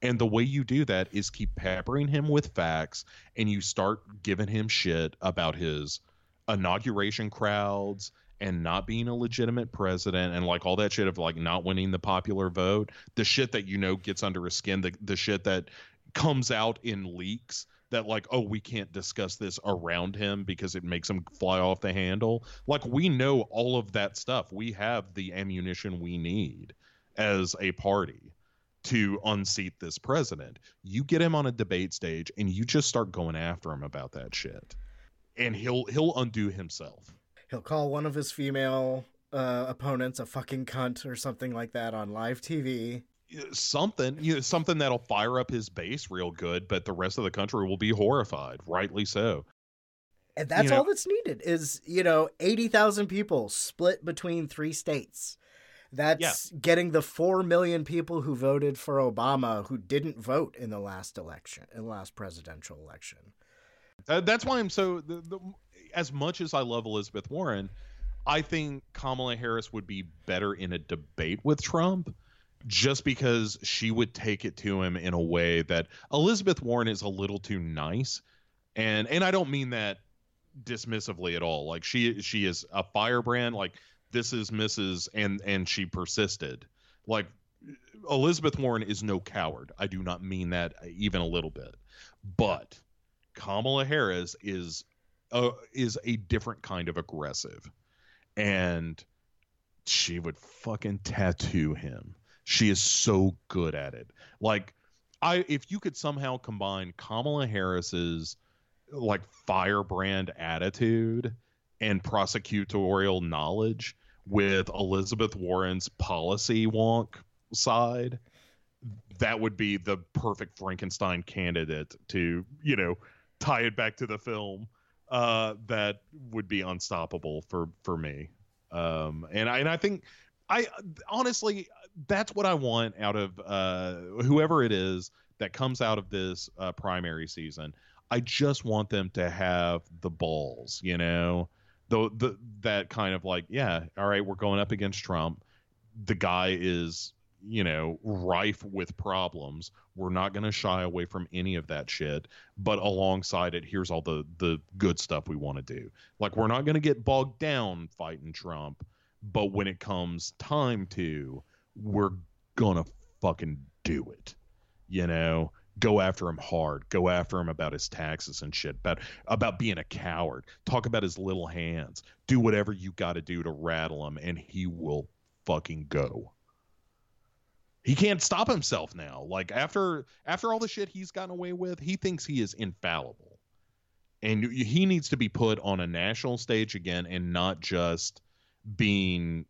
And the way you do that is keep peppering him with facts and you start giving him shit about his inauguration crowds and not being a legitimate president and like all that shit of like not winning the popular vote, the shit that you know gets under his skin, the the shit that comes out in leaks that like oh we can't discuss this around him because it makes him fly off the handle. Like we know all of that stuff. We have the ammunition we need as a party to unseat this president. You get him on a debate stage and you just start going after him about that shit. And he'll he'll undo himself He'll call one of his female uh, opponents a fucking cunt or something like that on live TV. something you know, something that'll fire up his base real good but the rest of the country will be horrified rightly so And that's You know- all that's needed is, you know, 80,000 people split between three states. That's getting the 4 million people who voted for Obama who didn't vote in the last election, in the last presidential election. Uh, that's why I'm so. The, the, as much as I love Elizabeth Warren, I think Kamala Harris would be better in a debate with Trump, just because she would take it to him in a way that Elizabeth Warren is a little too nice, and and I don't mean that dismissively at all. Like she she is a firebrand. Like this is Mrs. and and she persisted. Like Elizabeth Warren is no coward. I do not mean that even a little bit, but Kamala Harris is uh, is a different kind of aggressive, and she would fucking tattoo him. She is so good at it. Like I, if you could somehow combine Kamala Harris's like firebrand attitude and prosecutorial knowledge with Elizabeth Warren's policy wonk side, that would be the perfect Frankenstein candidate to, you know, tie it back to the film. Uh, that would be unstoppable for for me. Um, and I and I think I honestly that's what I want out of uh, whoever it is that comes out of this uh, primary season. I just want them to have the balls, you know, the the that kind of like, yeah, all right, we're going up against Trump. The guy is, you know, rife with problems. We're not going to shy away from any of that shit. But alongside it, here's all the the good stuff we want to do. Like we're not going to get bogged down fighting Trump, but when it comes time to, we're gonna fucking do it. You know, go after him hard. Go after him about his taxes and shit. About about being a coward. Talk about his little hands. Do whatever you got to do to rattle him, and he will fucking go. He can't stop himself now. Like after after all the shit he's gotten away with, he thinks he is infallible. And he needs to be put on a national stage again and not just being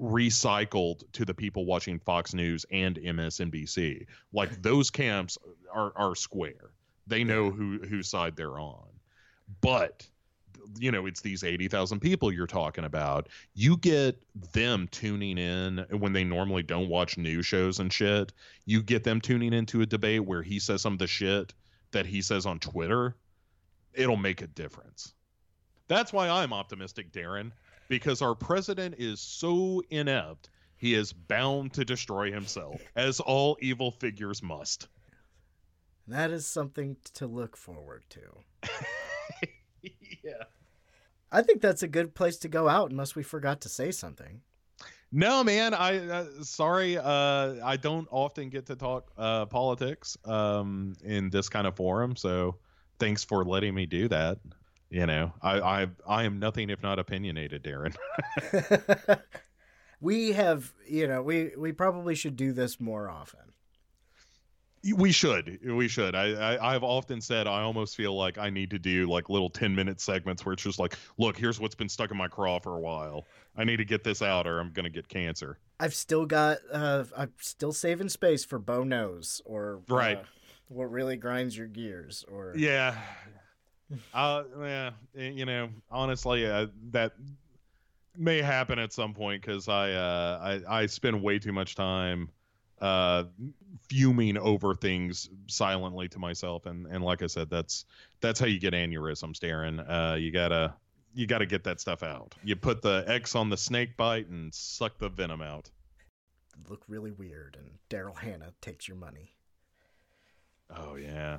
recycled to the people watching Fox News and MSNBC. Like those camps are are square. They know who whose side they're on. But you know, it's these 80,000 people you're talking about. You get them tuning in when they normally don't watch news shows and shit. You get them tuning into a debate where he says some of the shit that he says on Twitter. It'll make a difference. That's why I'm optimistic, Daeron, because our president is so inept, he is bound to destroy himself, as all evil figures must. That is something to look forward to. <laughs> <laughs> yeah. I think that's a good place to go out unless we forgot to say something. No, man. I uh, sorry. Uh, I don't often get to talk uh, politics um, in this kind of forum. So thanks for letting me do that. You know, I I, I am nothing if not opinionated, Daeron. <laughs> <laughs> We have, you know, we we probably should do this more often. We should. We should. I, I I've often said I almost feel like I need to do like little ten minute segments where it's just like, look, here's what's been stuck in my craw for a while. I need to get this out, or I'm gonna get cancer. I've still got uh I'm still saving space for Bo nose or Right. uh, what really grinds your gears or Yeah. Uh, yeah. eh, You know, honestly, uh, that may happen at some point because I, uh, I I spend way too much time uh fuming over things silently to myself and and like i said that's that's how you get aneurysms Daeron uh you gotta you gotta get that stuff out you put the x on the snake bite and suck the venom out look really weird and Daryl Hannah takes your money. Oh yeah.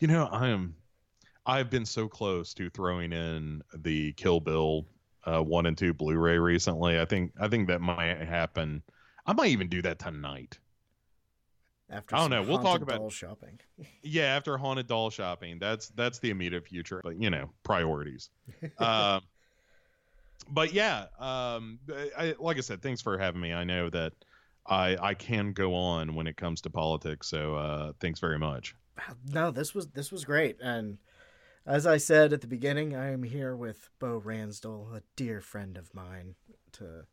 You know, I am I've been so close to throwing in the Kill Bill uh, one and two Blu-ray recently. I think I think that might happen. I might even do that tonight. After I don't know. We'll talk about doll shopping. <laughs> Yeah, after haunted doll shopping. That's that's the immediate future, but you know, priorities. <laughs> um, but yeah, um, I, like I said, thanks for having me. I know that I I can go on when it comes to politics, so uh, thanks very much. No, this was this was great, and as I said at the beginning, I am here with Bo Ransdell, a dear friend of mine, to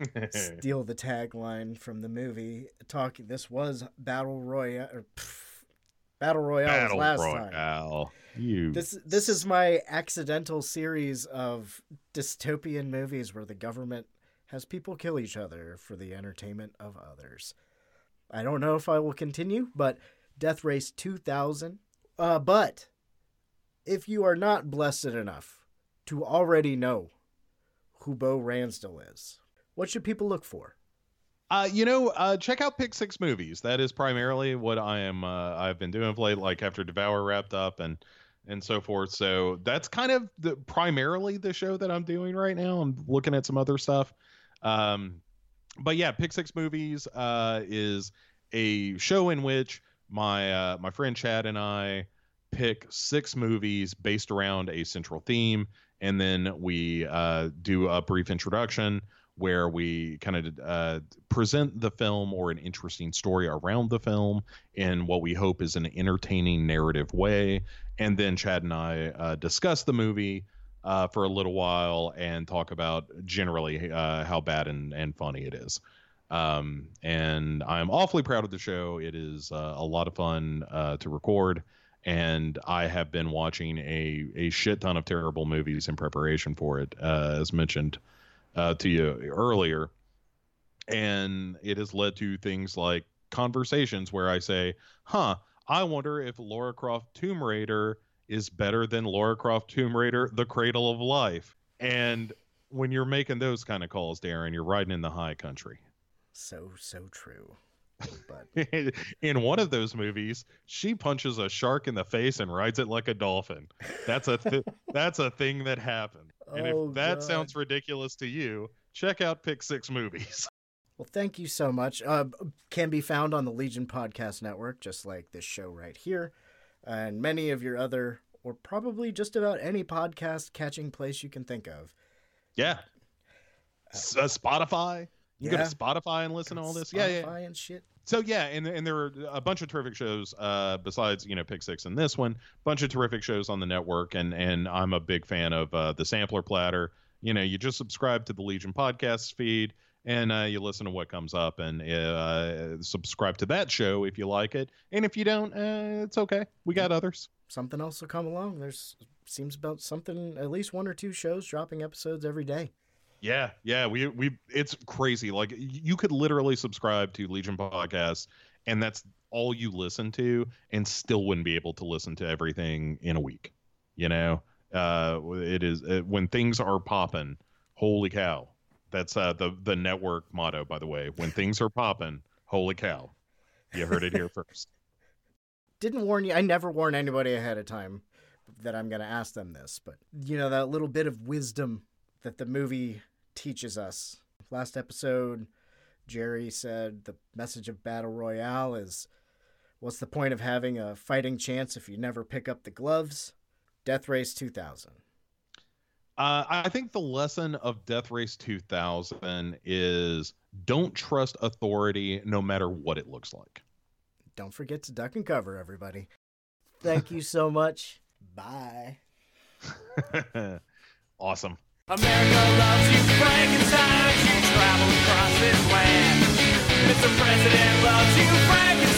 <laughs> steal the tagline from the movie. Talking, this was Battle Royale. Or, pff, Battle Royale Battle last time. Royale. You This this is my accidental series of dystopian movies where the government has people kill each other for the entertainment of others. I don't know if I will continue, but Death Race 2000. Uh, but if you are not blessed enough to already know who Bo Ransdell is, what should people look for? Uh, you know, uh, check out Pick Six Movies. That is primarily what I am. Uh, I've been doing of late, like after Devour wrapped up and and so forth. So that's kind of the primarily the show that I'm doing right now. I'm looking at some other stuff. Um, but yeah, Pick Six Movies uh, is a show in which my uh, my friend Chad and I pick six movies based around a central theme, and then we uh, do a brief introduction where we kind of uh, present the film or an interesting story around the film in what we hope is an entertaining narrative way. And then Chad and I uh, discuss the movie uh, for a little while and talk about generally uh, how bad and, and funny it is. Um, and I'm awfully proud of the show. It is uh, a lot of fun uh, to record. And I have been watching a, a shit ton of terrible movies in preparation for it, as mentioned uh, to you earlier. And it has led to things like conversations where I say, huh, I wonder if Lara Croft Tomb Raider is better than Lara Croft Tomb Raider The Cradle of Life. And when you're making those kind of calls, Daeron, you're riding in the high country. So so true. But <laughs> in one of those movies, she punches a shark in the face and rides it like a dolphin. That's a th- <laughs> that's a thing that happened. And Oh, if that God. sounds ridiculous to you, check out Pick Six Movies. <laughs> Well, thank you so much. Uh, can be found on the Legion Podcast Network, just like this show right here, and many of your other, or probably just about any podcast catching place you can think of. Yeah. S- uh, Spotify. You go to Spotify and listen to all this. Yeah, yeah. Spotify and shit. So yeah, and and there are a bunch of terrific shows uh, besides you know Pick Six and this one. Bunch of terrific shows on the network, and and I'm a big fan of uh, the Sampler Platter. You know, you just subscribe to the Legion podcast feed, and uh, you listen to what comes up, and uh, subscribe to that show if you like it. And if you don't, uh, it's okay. We got others. Something else will come along. There's seems about something, at least one or two shows dropping episodes every day. Yeah, yeah, we we it's crazy. Like you could literally subscribe to Legion podcast and that's all you listen to and still wouldn't be able to listen to everything in a week. You know? Uh it is uh when things are popping, holy cow. That's uh the the network motto by the way. When things are popping, holy cow. You heard it here <laughs> first. Didn't warn you. I never warn anybody ahead of time that I'm going to ask them this, but you know that little bit of wisdom that the movie teaches us. Last episode, Jerry said the message of Battle Royale is what's the point of having a fighting chance if you never pick up the gloves? Death Race 2000. Uh, I think the lesson of Death Race 2000 is don't trust authority no matter what it looks like. Don't forget to duck and cover, everybody. Thank you so <laughs> much. Bye. <laughs> awesome. America loves you, Frankenstein. You travel across this land. Mr. President loves you, Frankenstein.